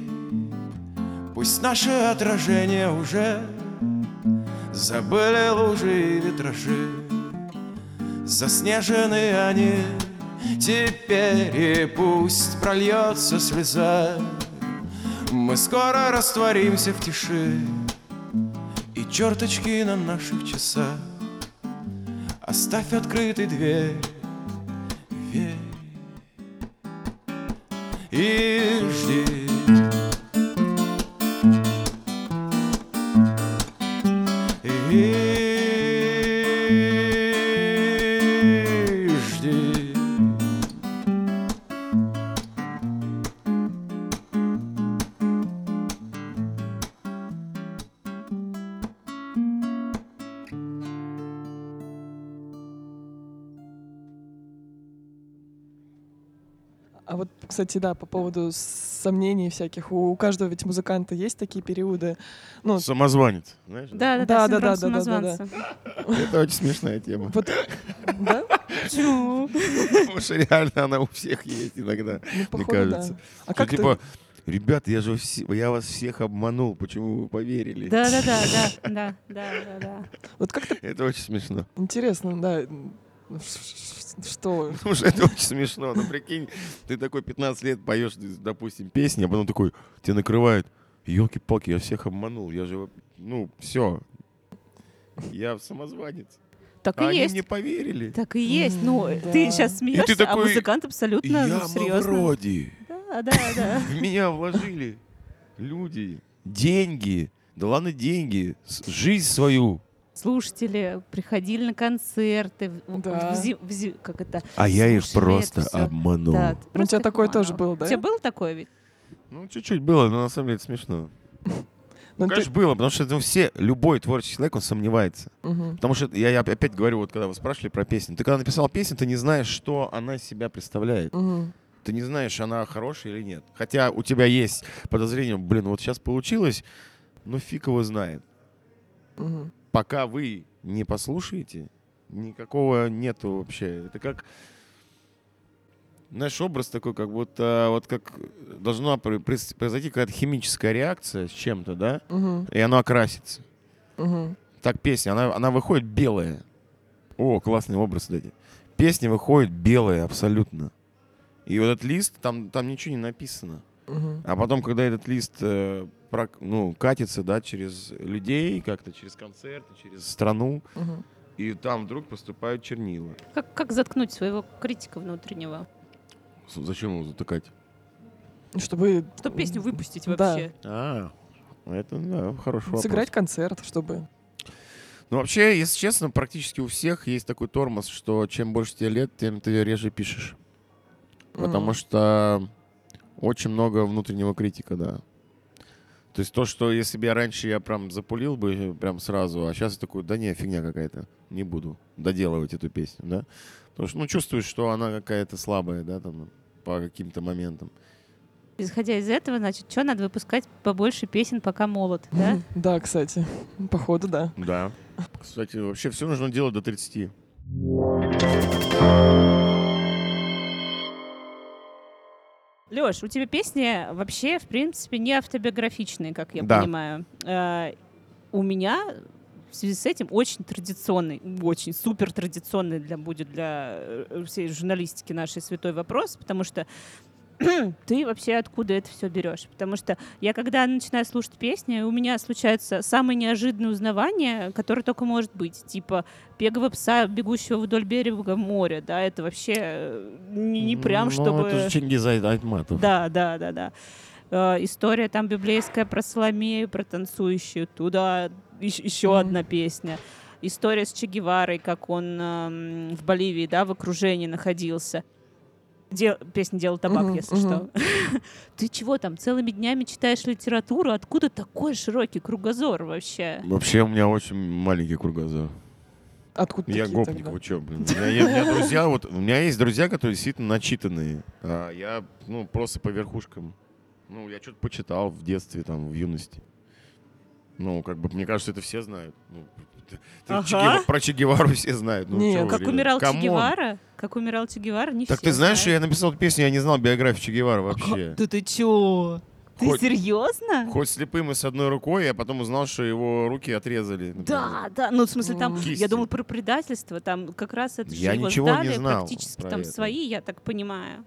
Speaker 2: Пусть наши отражения уже Забыли лужи и витражи. Заснежены они теперь И пусть прольется слеза. Мы скоро растворимся в тиши И черточки на наших часах Оставь открытой дверь, верь И жди
Speaker 3: А вот, кстати, да, по поводу сомнений всяких. У, каждого ведь музыканта есть такие периоды. Ну,
Speaker 1: Самозванец, знаешь?
Speaker 4: Да, да,
Speaker 3: Да,
Speaker 4: да,
Speaker 3: да, да, да, да, да.
Speaker 1: Это очень смешная тема.
Speaker 3: вот, да?
Speaker 4: Почему?
Speaker 1: Потому что реально она у всех есть иногда,
Speaker 3: Ну,
Speaker 1: мне
Speaker 3: походу,
Speaker 1: кажется.
Speaker 3: да. А
Speaker 1: Что
Speaker 3: как ты?
Speaker 1: типа, ребята, я же все- я вас всех обманул, почему вы поверили?
Speaker 4: Да, да, да, да, да, да, да, да.
Speaker 3: Вот как-то
Speaker 1: Это очень смешно.
Speaker 3: интересно, да. Что?
Speaker 1: Потому что это очень смешно. Ну, прикинь, ты такой 15 лет поешь, допустим, песни, а потом такой, тебя накрывает, елки-палки, я всех обманул, я же, ну, все. Я самозванец.
Speaker 4: Так
Speaker 1: А
Speaker 4: и
Speaker 1: они
Speaker 4: есть.
Speaker 1: мне поверили.
Speaker 4: Так и есть. Ну,
Speaker 3: М,
Speaker 4: ты
Speaker 3: да.
Speaker 4: сейчас смеешься,
Speaker 1: ты
Speaker 4: а
Speaker 1: такой,
Speaker 4: музыкант абсолютно
Speaker 1: я
Speaker 4: ну, серьезно.
Speaker 1: вроде.
Speaker 4: Да, да, да.
Speaker 1: В меня вложили люди, деньги, да ладно деньги, жизнь свою.
Speaker 4: Слушатели приходили на концерты, в-
Speaker 3: Да.
Speaker 4: в в зи- как это?
Speaker 1: А я их просто обманул.
Speaker 4: Да, ты
Speaker 3: Ну, у
Speaker 4: просто
Speaker 3: тебя
Speaker 4: их
Speaker 3: такое тоже было, да?
Speaker 4: У тебя было такое ведь?
Speaker 1: Ну, чуть-чуть было, но на самом деле это смешно.
Speaker 3: Ну, ты-
Speaker 1: Конечно, было, потому что ну, все, любой творческий человек, он сомневается.
Speaker 3: Мгм.
Speaker 1: Потому что я, я опять говорю, вот когда вы спрашивали про песню, ты когда написал песню, ты не знаешь, что она из себя представляет.
Speaker 3: Мгм.
Speaker 1: Ты не знаешь, она хорошая или нет. Хотя у тебя есть подозрение, блин, вот сейчас получилось, но фиг его знает.
Speaker 3: Мгм.
Speaker 1: Пока вы не послушаете, никакого нету вообще. Это как, знаешь, образ такой, как будто вот как должна произойти какая-то химическая реакция с чем-то, да,
Speaker 3: Мгм.
Speaker 1: и оно окрасится.
Speaker 3: Мгм.
Speaker 1: Так песня, она, она выходит белая. О, классный образ, кстати. Песня выходит белая абсолютно. И вот этот лист, там, там ничего не написано. А потом, когда этот лист э, прок- ну, катится, да, через людей, как-то через концерты, через страну,
Speaker 3: Мгм.
Speaker 1: и там вдруг поступают чернила.
Speaker 4: Как, как заткнуть своего критика внутреннего?
Speaker 1: С- Зачем его затыкать?
Speaker 3: Чтобы
Speaker 4: Чтобы песню выпустить
Speaker 3: Да.
Speaker 4: вообще.
Speaker 1: А, это, да, хороший вопрос.
Speaker 3: сыграть концерт, чтобы...
Speaker 1: Ну, вообще, если честно, практически у всех есть такой тормоз, что чем больше тебе лет, тем ты реже пишешь. Потому
Speaker 3: М.
Speaker 1: что очень много внутреннего критика, да. То есть то, что если бы я раньше я прям запулил бы э, прям сразу, а сейчас я такой, да не, фигня какая-то, не буду доделывать эту песню, да? Потому что, ну, чувствуешь, что она какая-то слабая, да, там, по каким-то моментам.
Speaker 4: Исходя из этого, значит, что надо выпускать побольше песен, пока молод, да?
Speaker 3: Да, кстати. Походу, да.
Speaker 1: Да. Кстати, вообще все нужно делать до 30.
Speaker 4: Лёш, у тебя песни вообще, в принципе, не автобиографичные, как я
Speaker 1: Да.
Speaker 4: понимаю. Э, у меня в связи с этим очень традиционный, очень супер традиционный для, будет для э, всей журналистики нашей святой вопрос, потому что ты вообще откуда это все берешь? Потому что я, когда начинаю слушать песни, у меня случается самое неожиданное узнавание, которое только может быть. Типа бегового пса, бегущего вдоль берега моря. Да, это вообще э, не, не прям,
Speaker 1: ну,
Speaker 4: чтобы...
Speaker 1: это же Чингиз Ай- Айтматов.
Speaker 4: Да, да, да, да. Э, история там библейская про Соломею, про танцующую. Туда еще
Speaker 3: Мгм.
Speaker 4: одна песня. История с Че Геварой, как он эм, в Боливии, да, в окружении находился. Дел- песня «Делал табак»,
Speaker 3: Мгм,
Speaker 4: если
Speaker 3: мгм.
Speaker 4: что. Ты чего там, целыми днями читаешь литературу? Откуда такой широкий кругозор вообще?
Speaker 1: Вообще у меня очень маленький кругозор.
Speaker 3: Откуда
Speaker 1: Я
Speaker 3: такие
Speaker 1: гопник,
Speaker 3: тогда?
Speaker 1: вы чё, блин? У меня, я- у меня друзья, вот, у меня есть друзья, которые действительно начитанные. А я, ну, просто по верхушкам. Ну, я что-то почитал в детстве, там, в юности. Ну, как бы, мне кажется, это все знают. Ну,
Speaker 4: Ага.
Speaker 1: Че Гева- про Че Гевару все знают. Ну,
Speaker 3: Не,
Speaker 1: вы,
Speaker 4: Как
Speaker 1: ребят,
Speaker 4: умирал Че
Speaker 1: come on.
Speaker 4: Гевара? Как умирал Че Гевара, не
Speaker 1: Так
Speaker 4: все
Speaker 1: ты знаешь, что
Speaker 4: знают.
Speaker 1: я написал эту песню, я не знал биографию Че Гевара вообще.
Speaker 4: Да ты чё? Ты
Speaker 1: Хоть-
Speaker 4: серьезно?
Speaker 1: Хоть слепым и с одной рукой, я потом узнал, что его руки отрезали. например.
Speaker 4: Да, да, ну в смысле там,
Speaker 3: М.
Speaker 4: я
Speaker 1: Кисти.
Speaker 4: думал про предательство, там как раз это же
Speaker 1: Я
Speaker 4: его
Speaker 1: ничего не
Speaker 4: сдали
Speaker 1: знал
Speaker 4: практически там
Speaker 1: это.
Speaker 4: свои, я так понимаю.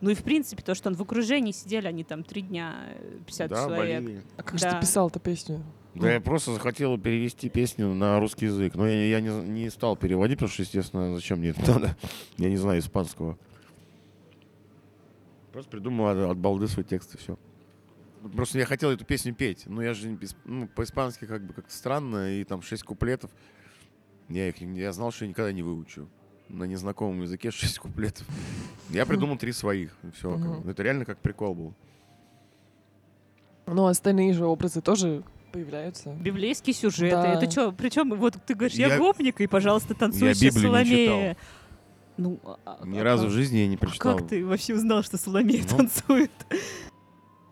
Speaker 4: Ну и в принципе то, что он в окружении сидели, они там три дня, э, 50
Speaker 1: Да,
Speaker 4: человек.
Speaker 1: Боливия.
Speaker 3: А как же
Speaker 4: Да.
Speaker 3: ты писал-то песню?
Speaker 1: Да я просто захотел перевести песню на русский язык. Но я, я не, не стал переводить, потому что, естественно, зачем мне это надо? Я не знаю испанского. Просто придумал от, от балды свой текст и все. Просто я хотел эту песню петь. Но я же ну, по-испански как бы как-то странно, и там шесть куплетов. Я их я знал, что я никогда не выучу. На незнакомом языке шесть куплетов. Я придумал три своих. как
Speaker 3: Мгм.
Speaker 1: бы. Это реально как прикол был.
Speaker 3: Ну, остальные же образы тоже появляются.
Speaker 4: Библейские сюжеты.
Speaker 3: Да.
Speaker 4: Это что? Причем вот ты говоришь, я,
Speaker 1: Я-
Speaker 4: гопник, и, пожалуйста, танцующая
Speaker 1: Библию не
Speaker 4: Соломея. Ну, а-
Speaker 1: Ни
Speaker 4: а
Speaker 1: разу
Speaker 4: как?
Speaker 1: в жизни я не
Speaker 4: А
Speaker 1: прочитал.
Speaker 4: как ты вообще узнал, что Соломея
Speaker 1: Ну,
Speaker 4: танцует?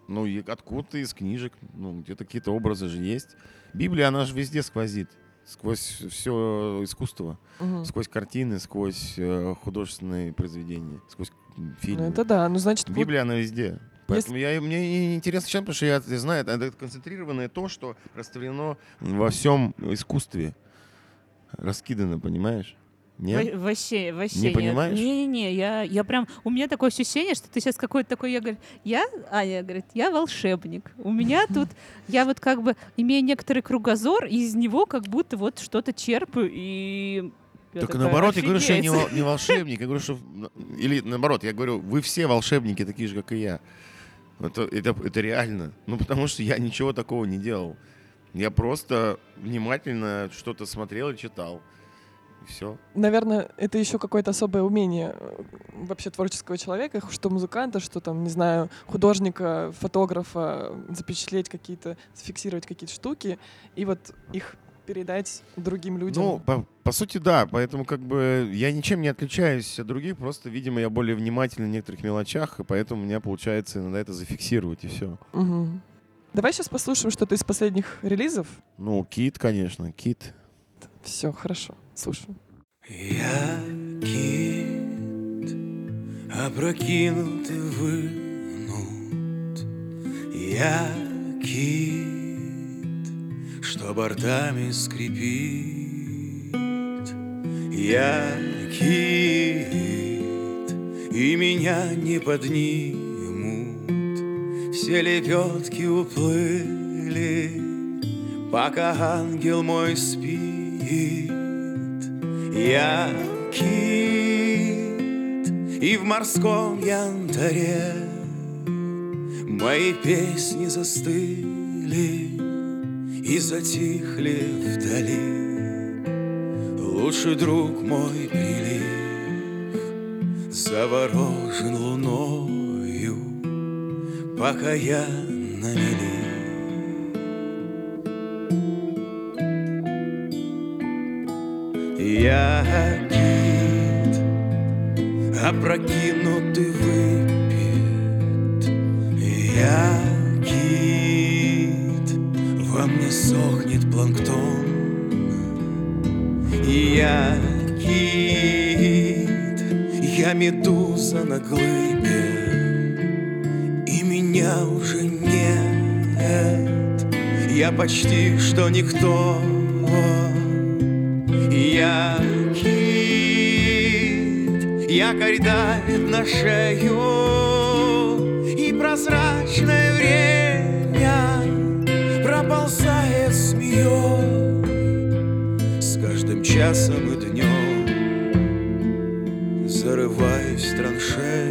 Speaker 1: Ну, и откуда-то из книжек, ну, где-то какие-то образы же есть. Библия, она же везде сквозит. Сквозь все искусство.
Speaker 3: Мгм.
Speaker 1: Сквозь картины, сквозь э, художественные произведения, сквозь м,
Speaker 3: Ну,
Speaker 1: фильмы.
Speaker 3: это да. Ну, значит, вот-
Speaker 1: Библия, она везде. Поэтому я, мне интересно читать, потому что я, я знаю, это концентрированное то, что растворено во всем искусстве. Раскидано, понимаешь? Нет?
Speaker 4: Во- Вообще, вообще
Speaker 1: Не
Speaker 4: нет.
Speaker 1: понимаешь?
Speaker 4: Не-не-не, я, я прям... У меня такое ощущение, что ты сейчас какой-то такой... Я говорю, я... Аня говорит, я волшебник. У меня тут... Я вот как бы имею некоторый кругозор, и из него как будто вот что-то черпаю, и... я
Speaker 1: Только
Speaker 4: такая,
Speaker 1: наоборот, я говорю, что я не,
Speaker 4: «Офигеть».
Speaker 1: не волшебник. Я говорю, что... Или наоборот, я говорю, вы все волшебники, такие же, как и я. Это, это, это реально. Ну, потому что я ничего такого не делал. Я просто внимательно что-то смотрел и читал. И все.
Speaker 3: наверное, это еще какое-то особое умение э, вообще творческого человека, что музыканта, что там, не знаю, художника, фотографа, запечатлеть какие-то, зафиксировать какие-то штуки и вот их передать другим людям.
Speaker 1: Ну, по, по сути, да. Поэтому как бы я ничем не отличаюсь от других. Просто, видимо, я более внимательный в некоторых мелочах, и поэтому у меня получается иногда это зафиксировать, и все.
Speaker 3: Мгм. Давай сейчас послушаем что-то из последних релизов.
Speaker 1: Ну, Кит, конечно, Кит.
Speaker 3: Все, хорошо, слушаем.
Speaker 2: Я кит, опрокинут и вынут. Я кит, что бортами скрипит. Я кит, и меня не поднимут. Все лепетки уплыли, пока ангел мой спит. Я кит, и в морском янтаре Мои песни застыли и затихли вдали. Лучший друг мой прилив заворожен луною, пока я на мели.
Speaker 1: Я обид, опрокинутый выпит, я сохнет планктон. Я кит, я медуза на глыбе, и меня уже нет. Я почти что никто. Я кит, якорь давит на шею, и прозрачное время змеей с каждым часом и днем зарываюсь в траншею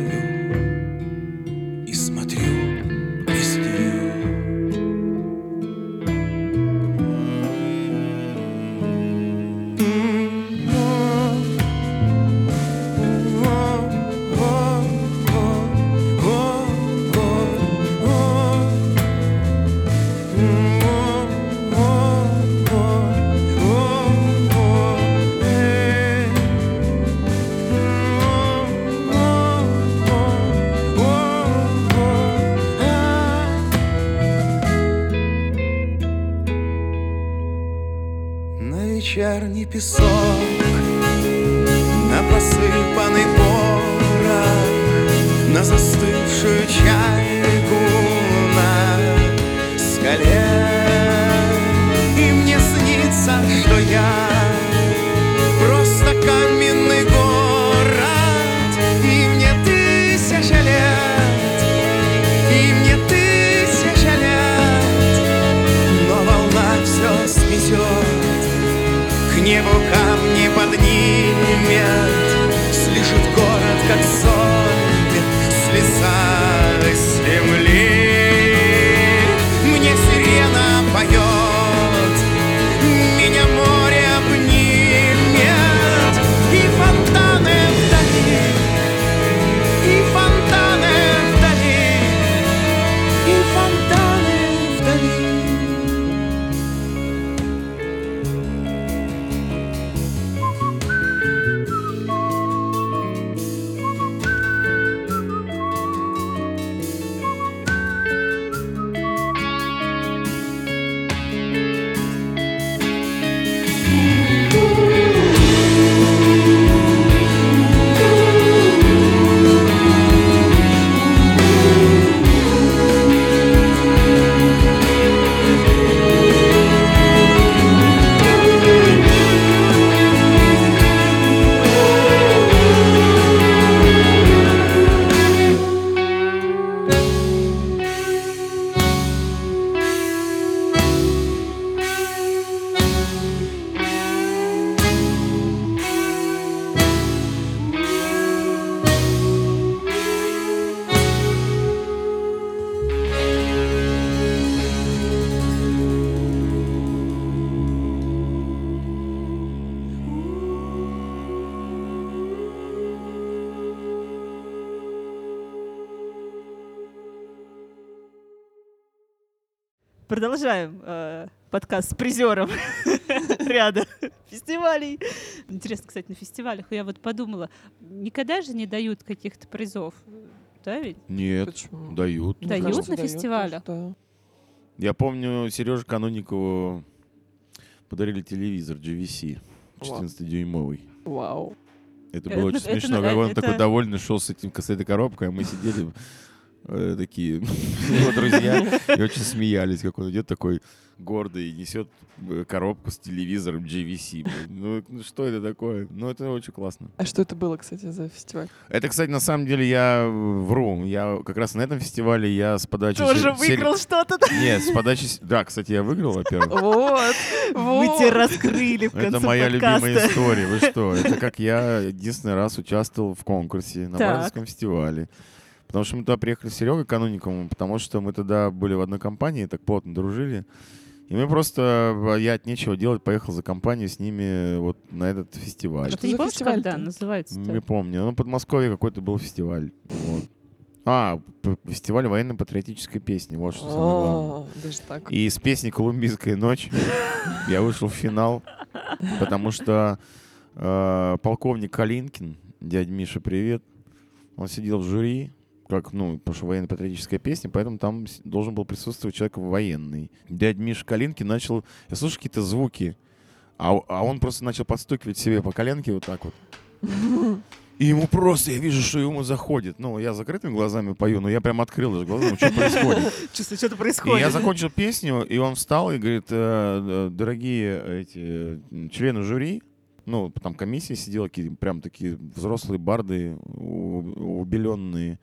Speaker 4: подкаст с призером ряда фестивалей. Интересно, кстати, на фестивалях я вот подумала, никогда же не дают каких-то призов, да ведь?
Speaker 5: Нет,
Speaker 3: Почему?
Speaker 5: дают.
Speaker 4: Дают
Speaker 3: кажется,
Speaker 4: на
Speaker 3: дают
Speaker 4: фестивалях?
Speaker 3: да.
Speaker 5: Я помню, Сереже Кануникову подарили телевизор GVC,
Speaker 3: Вау.
Speaker 5: 14-дюймовый.
Speaker 3: Вау.
Speaker 5: Это
Speaker 4: Это-
Speaker 5: было очень
Speaker 4: это
Speaker 5: смешно.
Speaker 4: на-
Speaker 5: Как он
Speaker 4: это-
Speaker 5: такой довольный шел с, этим, с этой коробкой, а мы сидели э, такие, его друзья, и очень смеялись, как он идет такой гордый и несет э, коробку с телевизором GVC. блин. Ну, ну, что это такое? Ну, это очень классно.
Speaker 3: А что это было, кстати, за фестиваль?
Speaker 5: Это, кстати, на самом деле я вру. Я как раз на этом фестивале я с подачи...
Speaker 4: Тоже
Speaker 5: сер- сер-
Speaker 4: выиграл что-то.
Speaker 5: Нет, с подачи... Да, кстати, я выиграл, во-первых.
Speaker 3: Вот.
Speaker 4: Мы тебя раскрыли в конце
Speaker 5: Это моя любимая история. Вы что? Это как я единственный раз участвовал в конкурсе на
Speaker 4: Так.
Speaker 5: Бардовском фестивале. Потому что мы туда приехали с Серегой Кануниковым, потому что мы тогда были в одной компании, так плотно дружили. И мы просто, а я от нечего делать, поехал за компанию с ними вот на этот фестиваль.
Speaker 4: А
Speaker 3: Что
Speaker 4: ты не
Speaker 3: за
Speaker 4: помнишь,
Speaker 3: фестиваль-то?
Speaker 4: когда называется
Speaker 5: Не помню. Ну, в Подмосковье какой-то был фестиваль. Вот. А, фестиваль военно-патриотической песни. Вот что самое главное.
Speaker 3: Даже так.
Speaker 5: И с песней «Колумбийская ночь» я вышел в финал, потому что
Speaker 1: э, полковник Калинкин, дядя Миша, привет. Он сидел в жюри, как, ну, потому что военно-патриотическая песня, поэтому там должен был присутствовать человек военный. Дядя Миша Калинкин начал, я слышу какие-то звуки, а, а он просто начал подстукивать себе по коленке вот так вот. И ему просто, я вижу, что ему заходит. Ну, я закрытыми глазами пою, но я прям открыл даже глаза, ну, что происходит.
Speaker 4: Чувствую, что-то
Speaker 1: И
Speaker 4: происходит.
Speaker 1: я закончил песню, и он встал и говорит, «Э, э, дорогие эти члены жюри, ну, там комиссия сидела, какие прям такие взрослые барды, убеленные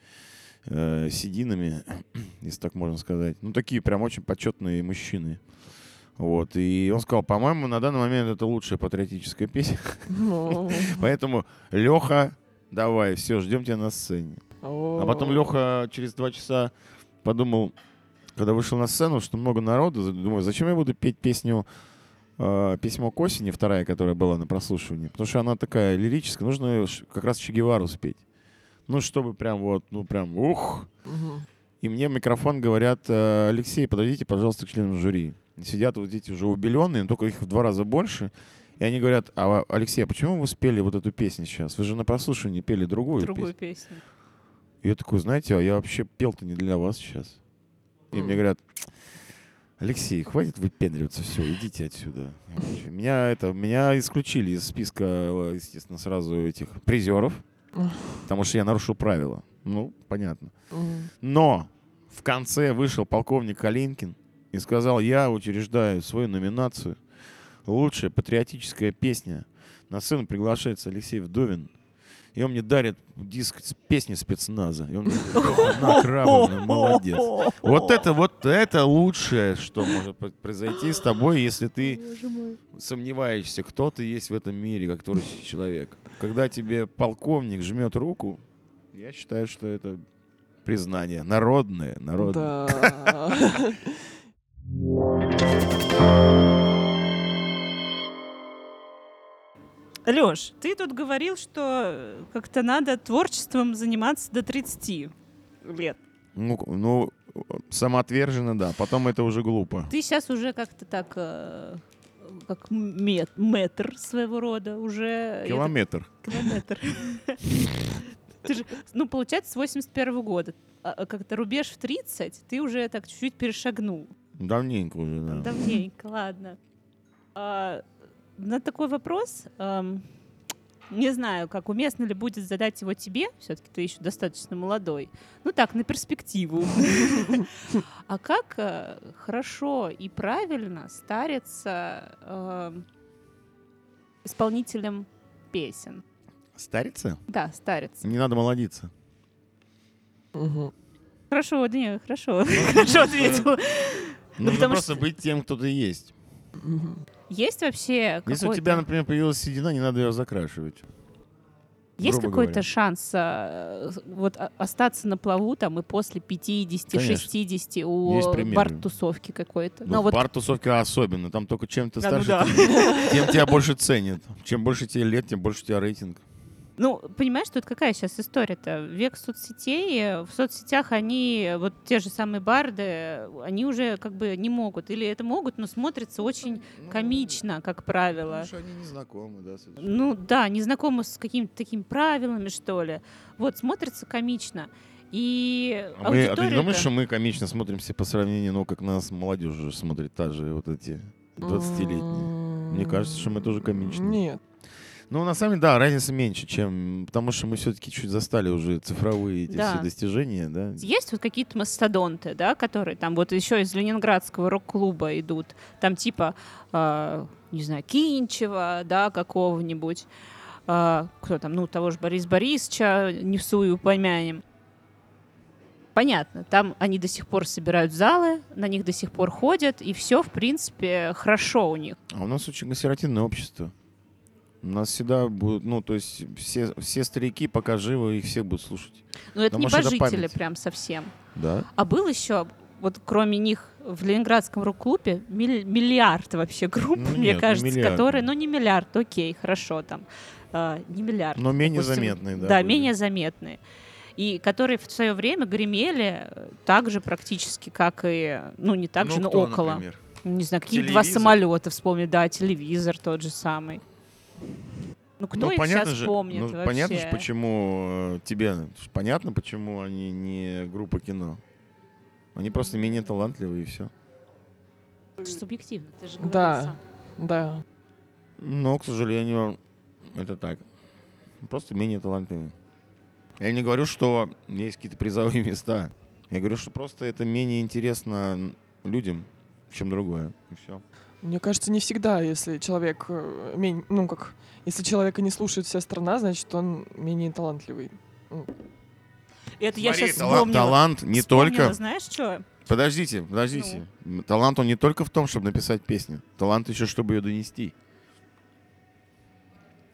Speaker 1: э, сединами, если так можно сказать. Ну, такие прям очень почетные мужчины. Вот, и он сказал, по-моему, на данный момент это лучшая патриотическая песня. Поэтому, Леха, давай, все, ждем тебя на сцене. А потом Леха через два часа подумал, когда вышел на сцену, что много народу, думаю, зачем я буду петь песню э, «Письмо к осени», вторая, которая была на прослушивании, потому что она такая лирическая, нужно как раз Че Гевару спеть. Ну, чтобы прям вот, ну, прям, ух.
Speaker 3: Мгм.
Speaker 1: И мне в микрофон говорят, «Э, Алексей, подойдите, пожалуйста, к членам жюри. Сидят вот эти уже убеленные, но только их в два раза больше. И они говорят, а, Алексей, а почему вы спели вот эту песню сейчас? Вы же на прослушивании пели другую
Speaker 4: Другую
Speaker 1: песню.
Speaker 4: песню.
Speaker 1: И я такой, знаете, а я вообще пел-то не для вас сейчас. И мне
Speaker 3: М.
Speaker 1: говорят, Алексей, хватит выпендриваться, все, идите отсюда. Меня, это, меня исключили из списка, э, естественно, сразу этих призеров. Потому что я нарушил правила. Ну, понятно. Но в конце вышел полковник Калинкин и сказал, я учреждаю свою номинацию «Лучшая патриотическая песня». На сцену приглашается Алексей Вдовин. И он мне дарит диск с песни спецназа. И он мне говорит, на, молодец. Вот это, вот это лучшее, что может произойти с тобой, если ты сомневаешься, кто ты есть в этом мире, как творческий человек. Когда тебе полковник жмет руку, я считаю, что это признание. Народное, народное.
Speaker 3: Да.
Speaker 4: Леш, ты тут говорил, что э, как-то надо творчеством заниматься до 30 лет.
Speaker 1: Ну, ну, самоотверженно, да. Потом это уже глупо.
Speaker 4: Ты сейчас уже как-то так, э, как мет- метр своего рода, уже... я так-
Speaker 1: Километр.
Speaker 4: Километр. Ты же, ну, получается, с 81 года. А, а Как-то рубеж в 30 ты уже так чуть-чуть перешагнул.
Speaker 1: Давненько уже, да.
Speaker 4: Давненько, ладно. А, на такой вопрос, ам, не знаю, как уместно ли будет задать его тебе, все-таки ты еще достаточно молодой. Ну так, на перспективу. А как э, хорошо и правильно стариться эм, исполнителем песен?
Speaker 1: Старится?
Speaker 4: Да, стариться.
Speaker 1: Не надо молодиться.
Speaker 4: Хорошо, да не, хорошо, хорошо ответил.
Speaker 1: Нужно
Speaker 4: потому
Speaker 1: просто
Speaker 4: что-
Speaker 1: быть тем, кто ты есть.
Speaker 4: Есть вообще
Speaker 1: Если у тебя, например, появилась седина, не надо ее закрашивать.
Speaker 4: Есть какой-то
Speaker 1: говоря.
Speaker 4: шанс а, вот остаться на плаву там и после 50,
Speaker 1: Конечно.
Speaker 4: 60 у бар-тусовки какой-то?
Speaker 1: Ну,
Speaker 4: Ну, вот,
Speaker 1: бар-тусовке особенно. Там только чем ты
Speaker 4: А, ну
Speaker 1: старше,
Speaker 4: да.
Speaker 1: тем, тем тебя больше ценят. Чем больше тебе лет, тем больше у тебя рейтинг.
Speaker 4: Ну, понимаешь, тут какая сейчас история-то? Век соцсетей, в соцсетях они, вот те же самые барды, они уже как бы не могут. Или это могут, но смотрится очень комично, как правило.
Speaker 1: Ну, что они не знакомы, да, совершенно.
Speaker 4: Ну да, не знакомы с какими-то такими правилами, что ли. Вот, смотрится комично. И
Speaker 1: А, мы, а ты не думаешь, что мы комично смотримся по сравнению, ну, как нас молодежь уже смотрит, та же вот эти 20-летние? Мне кажется, что мы тоже комичные.
Speaker 3: Нет.
Speaker 1: Ну, на самом деле, да, разница меньше, чем... Потому что мы все-таки чуть застали уже цифровые эти
Speaker 4: Да.
Speaker 1: все достижения, да?
Speaker 4: Есть вот какие-то мастодонты, да, которые там вот еще из Ленинградского рок-клуба идут, там типа, э, не знаю, Кинчева, да, какого-нибудь, э, кто там, ну, того же Борис Борисовича, не в сую упомянем. Понятно, там они до сих пор собирают залы, на них до сих пор ходят, и все, в принципе, хорошо у них.
Speaker 1: А у нас очень консервативное общество. У нас всегда будут, ну, то есть все, все старики, пока живы, их всех будут слушать.
Speaker 4: Но это
Speaker 1: Да, может, это
Speaker 4: небожители
Speaker 1: память.
Speaker 4: прям совсем.
Speaker 1: Да?
Speaker 4: А был еще, вот кроме них, в Ленинградском рок-клубе миль- миллиард вообще групп,
Speaker 1: Ну,
Speaker 4: мне
Speaker 1: нет, не
Speaker 4: кажется,
Speaker 1: миллиард.
Speaker 4: которые, ну не миллиард, окей, хорошо там, а, не миллиард.
Speaker 1: Но менее
Speaker 4: допустим,
Speaker 1: заметные, да.
Speaker 4: Да,
Speaker 1: были.
Speaker 4: менее заметные. И которые в свое время гремели э, так же практически, как и, ну не так
Speaker 1: Ну,
Speaker 4: же, но
Speaker 1: кто,
Speaker 4: около.
Speaker 1: например?
Speaker 4: Не знаю, какие два
Speaker 1: Телевизор?
Speaker 4: самолета вспомнить, да, телевизор тот же самый. Ну кто
Speaker 1: Ну,
Speaker 4: их
Speaker 1: понятно
Speaker 4: сейчас
Speaker 1: же,
Speaker 4: помнит
Speaker 1: ну,
Speaker 4: вообще?
Speaker 1: понятно же, почему э, тебе понятно, почему они не группа кино. Они просто менее талантливые и все.
Speaker 4: Это субъективно, ты же говорил
Speaker 3: Да.
Speaker 4: сам.
Speaker 3: Да.
Speaker 1: Но, к сожалению, это так. Просто менее талантливые. Я не говорю, что есть какие-то призовые места. Я говорю, что просто это менее интересно людям, чем другое. И все.
Speaker 3: Мне кажется, не всегда, если человек, э, мень- ну как, если человека не слушает вся страна, значит, он менее талантливый.
Speaker 4: Это я сейчас
Speaker 1: талант,
Speaker 4: вспомнила.
Speaker 1: талант не
Speaker 4: Вспомнила,
Speaker 1: только...
Speaker 4: знаешь что?
Speaker 1: Подождите, подождите. М, Талант он не только в том, чтобы написать песню. Талант еще, чтобы ее донести.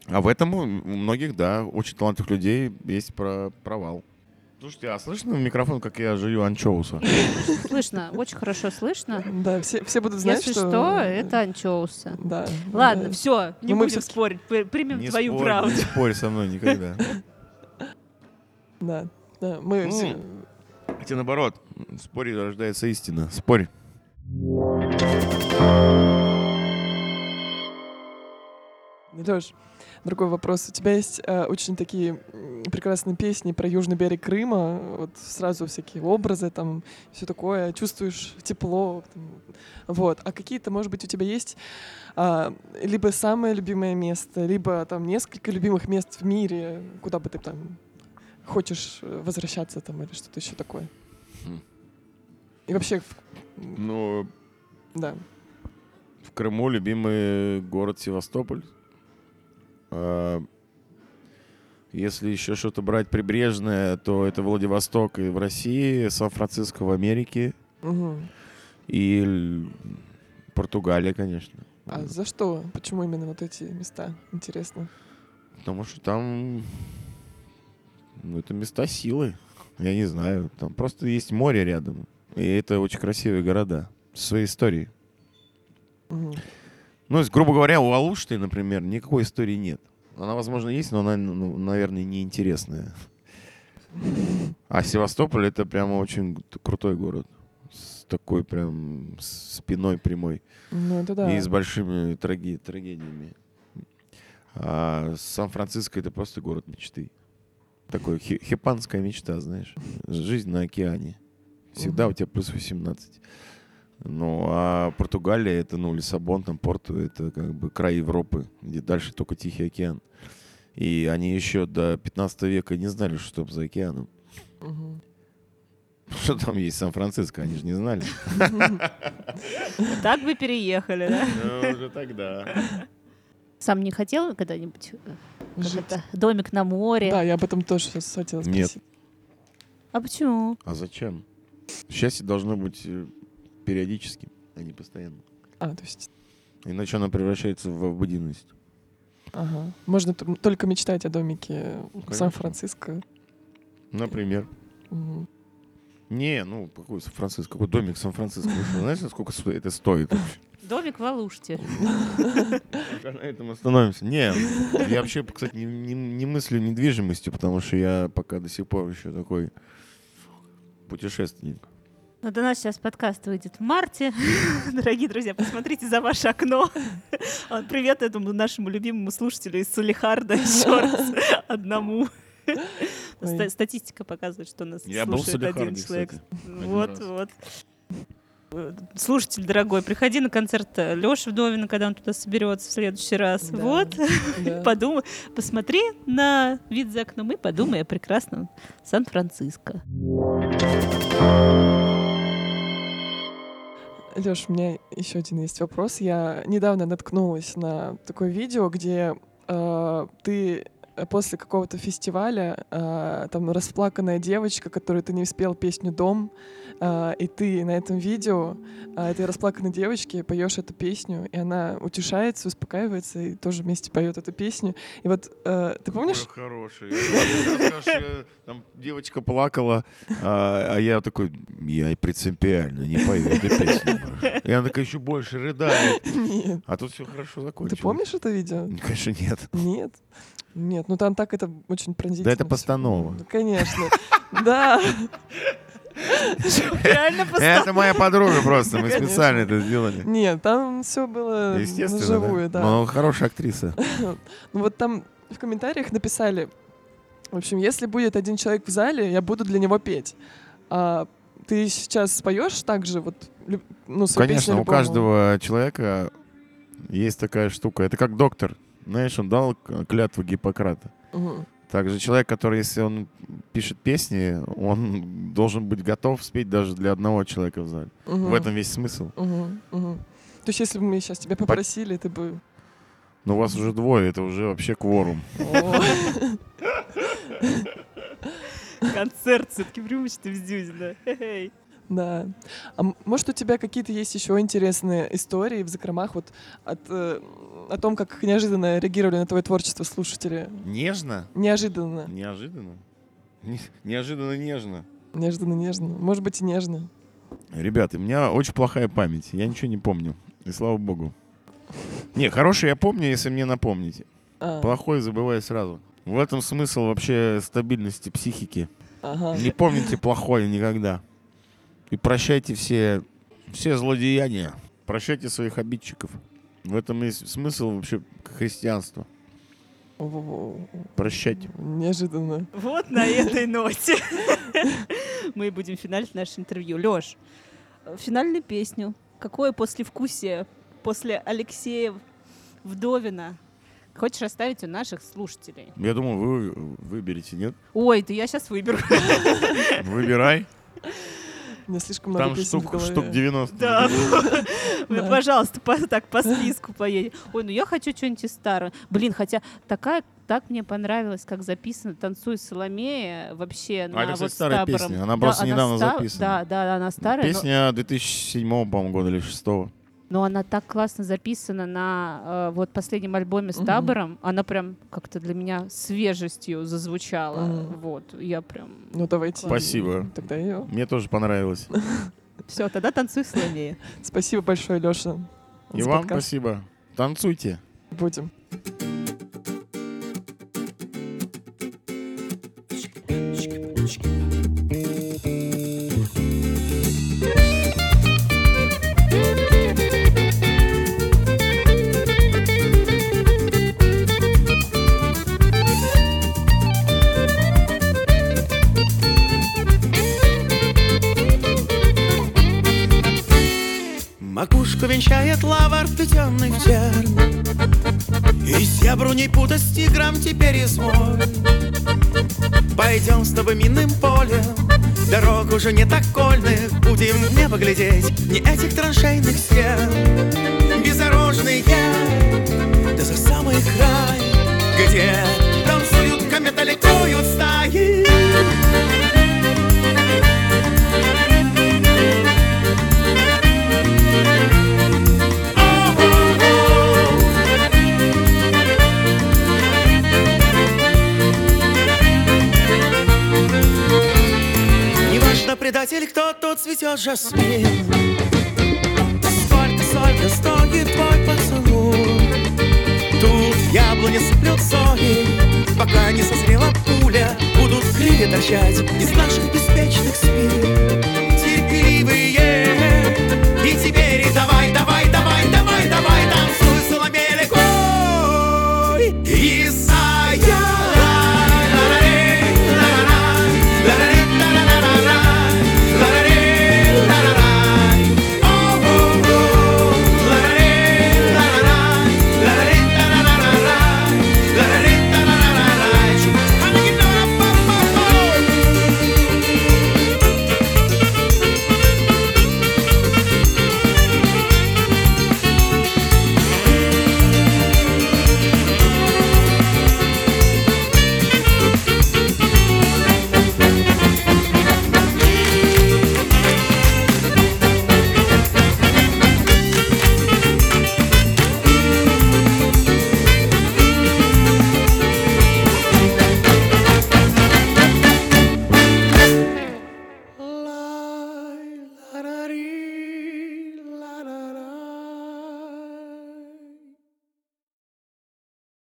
Speaker 1: А в этом у у многих, да, очень талантливых людей есть про провал. Слушайте, а слышно в микрофон, как я жую анчоуса?
Speaker 4: Слышно, очень хорошо слышно.
Speaker 3: Да, все, все будут знать,
Speaker 4: Если
Speaker 3: что...
Speaker 4: что, это анчоусы.
Speaker 3: Да.
Speaker 4: Ладно,
Speaker 3: да.
Speaker 4: все, не
Speaker 3: Ну, мы
Speaker 4: будем
Speaker 3: всё-таки-
Speaker 4: спорить, при- примем
Speaker 1: Не
Speaker 4: твою
Speaker 1: спорь,
Speaker 4: правду.
Speaker 1: Не спорь со мной никогда.
Speaker 3: Да, да, мы
Speaker 1: Ну,
Speaker 3: все...
Speaker 1: Хотя наоборот, в споре рождается истина. Спорь.
Speaker 3: Леш, другой вопрос. У тебя есть э, очень такие прекрасные песни про южный берег Крыма, вот сразу всякие образы там, все такое, чувствуешь тепло, там, вот. А какие-то, может быть, у тебя есть а, либо самое любимое место, либо там несколько любимых мест в мире, куда бы ты там хочешь э, возвращаться там или что-то еще такое?
Speaker 1: Хм.
Speaker 3: И вообще,
Speaker 1: Ну,
Speaker 3: да.
Speaker 1: в Крыму любимый город Севастополь. А, Если еще что-то брать прибрежное, то это Владивосток и в России, Сан-Франциско в Америке
Speaker 3: Мгм.
Speaker 1: и Португалия, конечно.
Speaker 3: А за что? Почему именно вот эти места? Интересно.
Speaker 1: Потому что там ну, это места силы. Я не знаю. Там просто есть море рядом. И это очень красивые города. Со своей историей.
Speaker 3: Мгм.
Speaker 1: Ну, есть, грубо говоря, у Алушты, например, никакой истории нет. Она, возможно, есть, но она, ну, наверное, неинтересная. А Севастополь это прямо очень крутой город. С такой прям спиной прямой.
Speaker 3: Ну, это да.
Speaker 1: И с большими траги- трагедиями. А Сан-Франциско это просто город мечты. Такой хи- хипанская мечта, знаешь. Жизнь на океане. Всегда у тебя плюс 18. Ну, а Португалия это, ну, Лиссабон, там, Порту, это как бы край Европы, где дальше только Тихий океан. И они еще до 15 века не знали, что там за океаном.
Speaker 3: Мгм.
Speaker 1: Что там есть Сан-Франциско, они же не знали.
Speaker 4: Так бы переехали, да?
Speaker 1: Ну, уже тогда.
Speaker 4: Сам не хотел когда-нибудь э, домик на море?
Speaker 3: Да, я об этом тоже сейчас хотела
Speaker 1: Нет.
Speaker 3: спросить.
Speaker 4: А почему?
Speaker 1: А зачем? Счастье должно быть периодическим, а не постоянно.
Speaker 3: А, то есть,
Speaker 1: Иначе оно превращается в обыденность.
Speaker 3: ага. Можно т- только мечтать о домике в
Speaker 1: Конечно.
Speaker 3: Сан-Франциско.
Speaker 1: Например.
Speaker 3: Мгм.
Speaker 1: Не, ну, какой Сан-Франциско, какой домик Сан-Франциско. Знаете, сколько это стоит? вообще?
Speaker 4: Домик в Алуште.
Speaker 1: На этом остановимся. Не, я вообще, кстати, не, не- не мыслю недвижимостью, потому что я пока до сих пор еще такой путешественник.
Speaker 4: Вот у нас сейчас подкаст выйдет в марте. Дорогие друзья, посмотрите за ваше окно. Привет этому нашему любимому слушателю из Салихарда еще раз одному. Статистика показывает, что нас
Speaker 1: Я
Speaker 4: слушает один человек.
Speaker 1: кстати.
Speaker 4: Вот, вот. Э, Слушатель дорогой, приходи на концерт Леши Вдовина, когда он туда соберется в следующий раз.
Speaker 3: Да.
Speaker 4: Вот,
Speaker 3: Да.
Speaker 4: подумай, посмотри на вид за окном и подумай о прекрасном Сан-Франциско.
Speaker 3: Леш, у меня еще один есть вопрос. Я недавно наткнулась на такое видео, где э, ты после какого-то фестиваля, э, там расплаканная девочка, которой ты не успел песню «Дом», и ты на этом видео э, этой расплаканной девочки поешь эту песню, и она утешается, успокаивается и тоже вместе поет эту песню. И вот э, ты помнишь?
Speaker 1: Хороший. Что Там девочка плакала, а а я такой, я принципиально не пою эту песню. больше». И она такая еще больше рыдает. А тут все хорошо
Speaker 3: Ты
Speaker 1: закончилось.
Speaker 3: помнишь это видео?
Speaker 1: Конечно, нет.
Speaker 3: Нет. Нет, ну там так это очень пронзительно.
Speaker 1: Да это постанова.
Speaker 3: Ну, конечно. Да.
Speaker 4: Реально
Speaker 1: Это моя подруга просто, мы специально это сделали.
Speaker 3: Нет, там все было вживую,
Speaker 1: да. Но хорошая актриса.
Speaker 3: Ну вот там В комментариях написали, в общем, если будет один человек в зале, я буду для него петь. А ты сейчас споешь также вот, ну,
Speaker 1: Конечно, у каждого человека есть такая штука. Это как доктор. Знаешь, он дал клятву Гиппократа. Также человек, который, если он пишет песни, он должен быть готов спеть даже для одного человека в зале. В
Speaker 3: Мгм.
Speaker 1: этом весь смысл.
Speaker 3: Мгм. Мгм. То есть, если бы мы сейчас тебя попросили, ты бы...
Speaker 1: Но у вас уже двое, это уже вообще кворум.
Speaker 4: Концерт все-таки преимущество в.
Speaker 3: Да. А м- может, у тебя какие-то есть еще интересные истории в закромах вот от, э, о том, как неожиданно реагировали на твое творчество слушатели?
Speaker 1: Нежно?
Speaker 3: Неожиданно.
Speaker 1: Неожиданно? Не- Неожиданно нежно.
Speaker 3: Неожиданно нежно. Может быть, и нежно.
Speaker 1: Ребята, у меня очень плохая память. Я ничего не помню. И слава богу. Не, хороший я помню, если мне напомните.
Speaker 3: А,
Speaker 1: Плохой забываю сразу. В этом смысл вообще стабильности психики.
Speaker 3: ага.
Speaker 1: Не помните плохое никогда. И прощайте все, все злодеяния. Прощайте своих обидчиков. В этом есть смысл вообще христианства. Прощать.
Speaker 3: Неожиданно.
Speaker 4: Вот на этой ноте мы будем финалить наше интервью. Лёш, финальную песню. Какое послевкусие после Алексея Вдовина хочешь оставить у наших слушателей?
Speaker 1: Я думаю, вы выберете, нет?
Speaker 4: Ой, да я сейчас выберу.
Speaker 1: Выбирай.
Speaker 3: Меня слишком много
Speaker 1: Там
Speaker 3: песен в
Speaker 1: штук,
Speaker 3: голове.
Speaker 1: штук 90.
Speaker 4: Да. Пожалуйста, по- так по списку поедем. Ой, ну я хочу что-нибудь из старого. Блин, хотя такая так мне понравилось, как записано «Танцуй, Соломея» вообще на
Speaker 1: это, кстати,
Speaker 4: вот
Speaker 1: старая
Speaker 4: табором.
Speaker 1: песня. Она просто недавно
Speaker 4: ста-
Speaker 1: записана.
Speaker 4: Да, да, она старая, но-
Speaker 1: Песня 2007, по-моему, года или 2006.
Speaker 4: Но, она так классно записана на э, вот последнем альбоме с
Speaker 3: Мгм.
Speaker 4: табором. Она прям как-то для меня свежестью зазвучала.
Speaker 3: Мгм.
Speaker 4: Вот, я прям...
Speaker 3: Ну, давайте.
Speaker 1: Спасибо.
Speaker 3: Тогда ее.
Speaker 1: Мне тоже понравилось.
Speaker 4: Все, тогда «Танцуй, Соломея».
Speaker 3: Спасибо большое, Леша.
Speaker 1: И вам спасибо. Танцуйте.
Speaker 3: Будем.
Speaker 2: Макушку венчает лава вплетенный в черн И зебру не путать с тигром теперь изволь Пойдем с тобой минным полем. Дорог уже не так кольных. Будем в небо глядеть Не этих траншейных стен Бездорожные Да за самый край. Где танцуют кометы, жасмин Сколько, сколько стоит твой поцелуй? Тут яблони сыплют сои Пока не созрела пуля. Будут крылья торчать из наших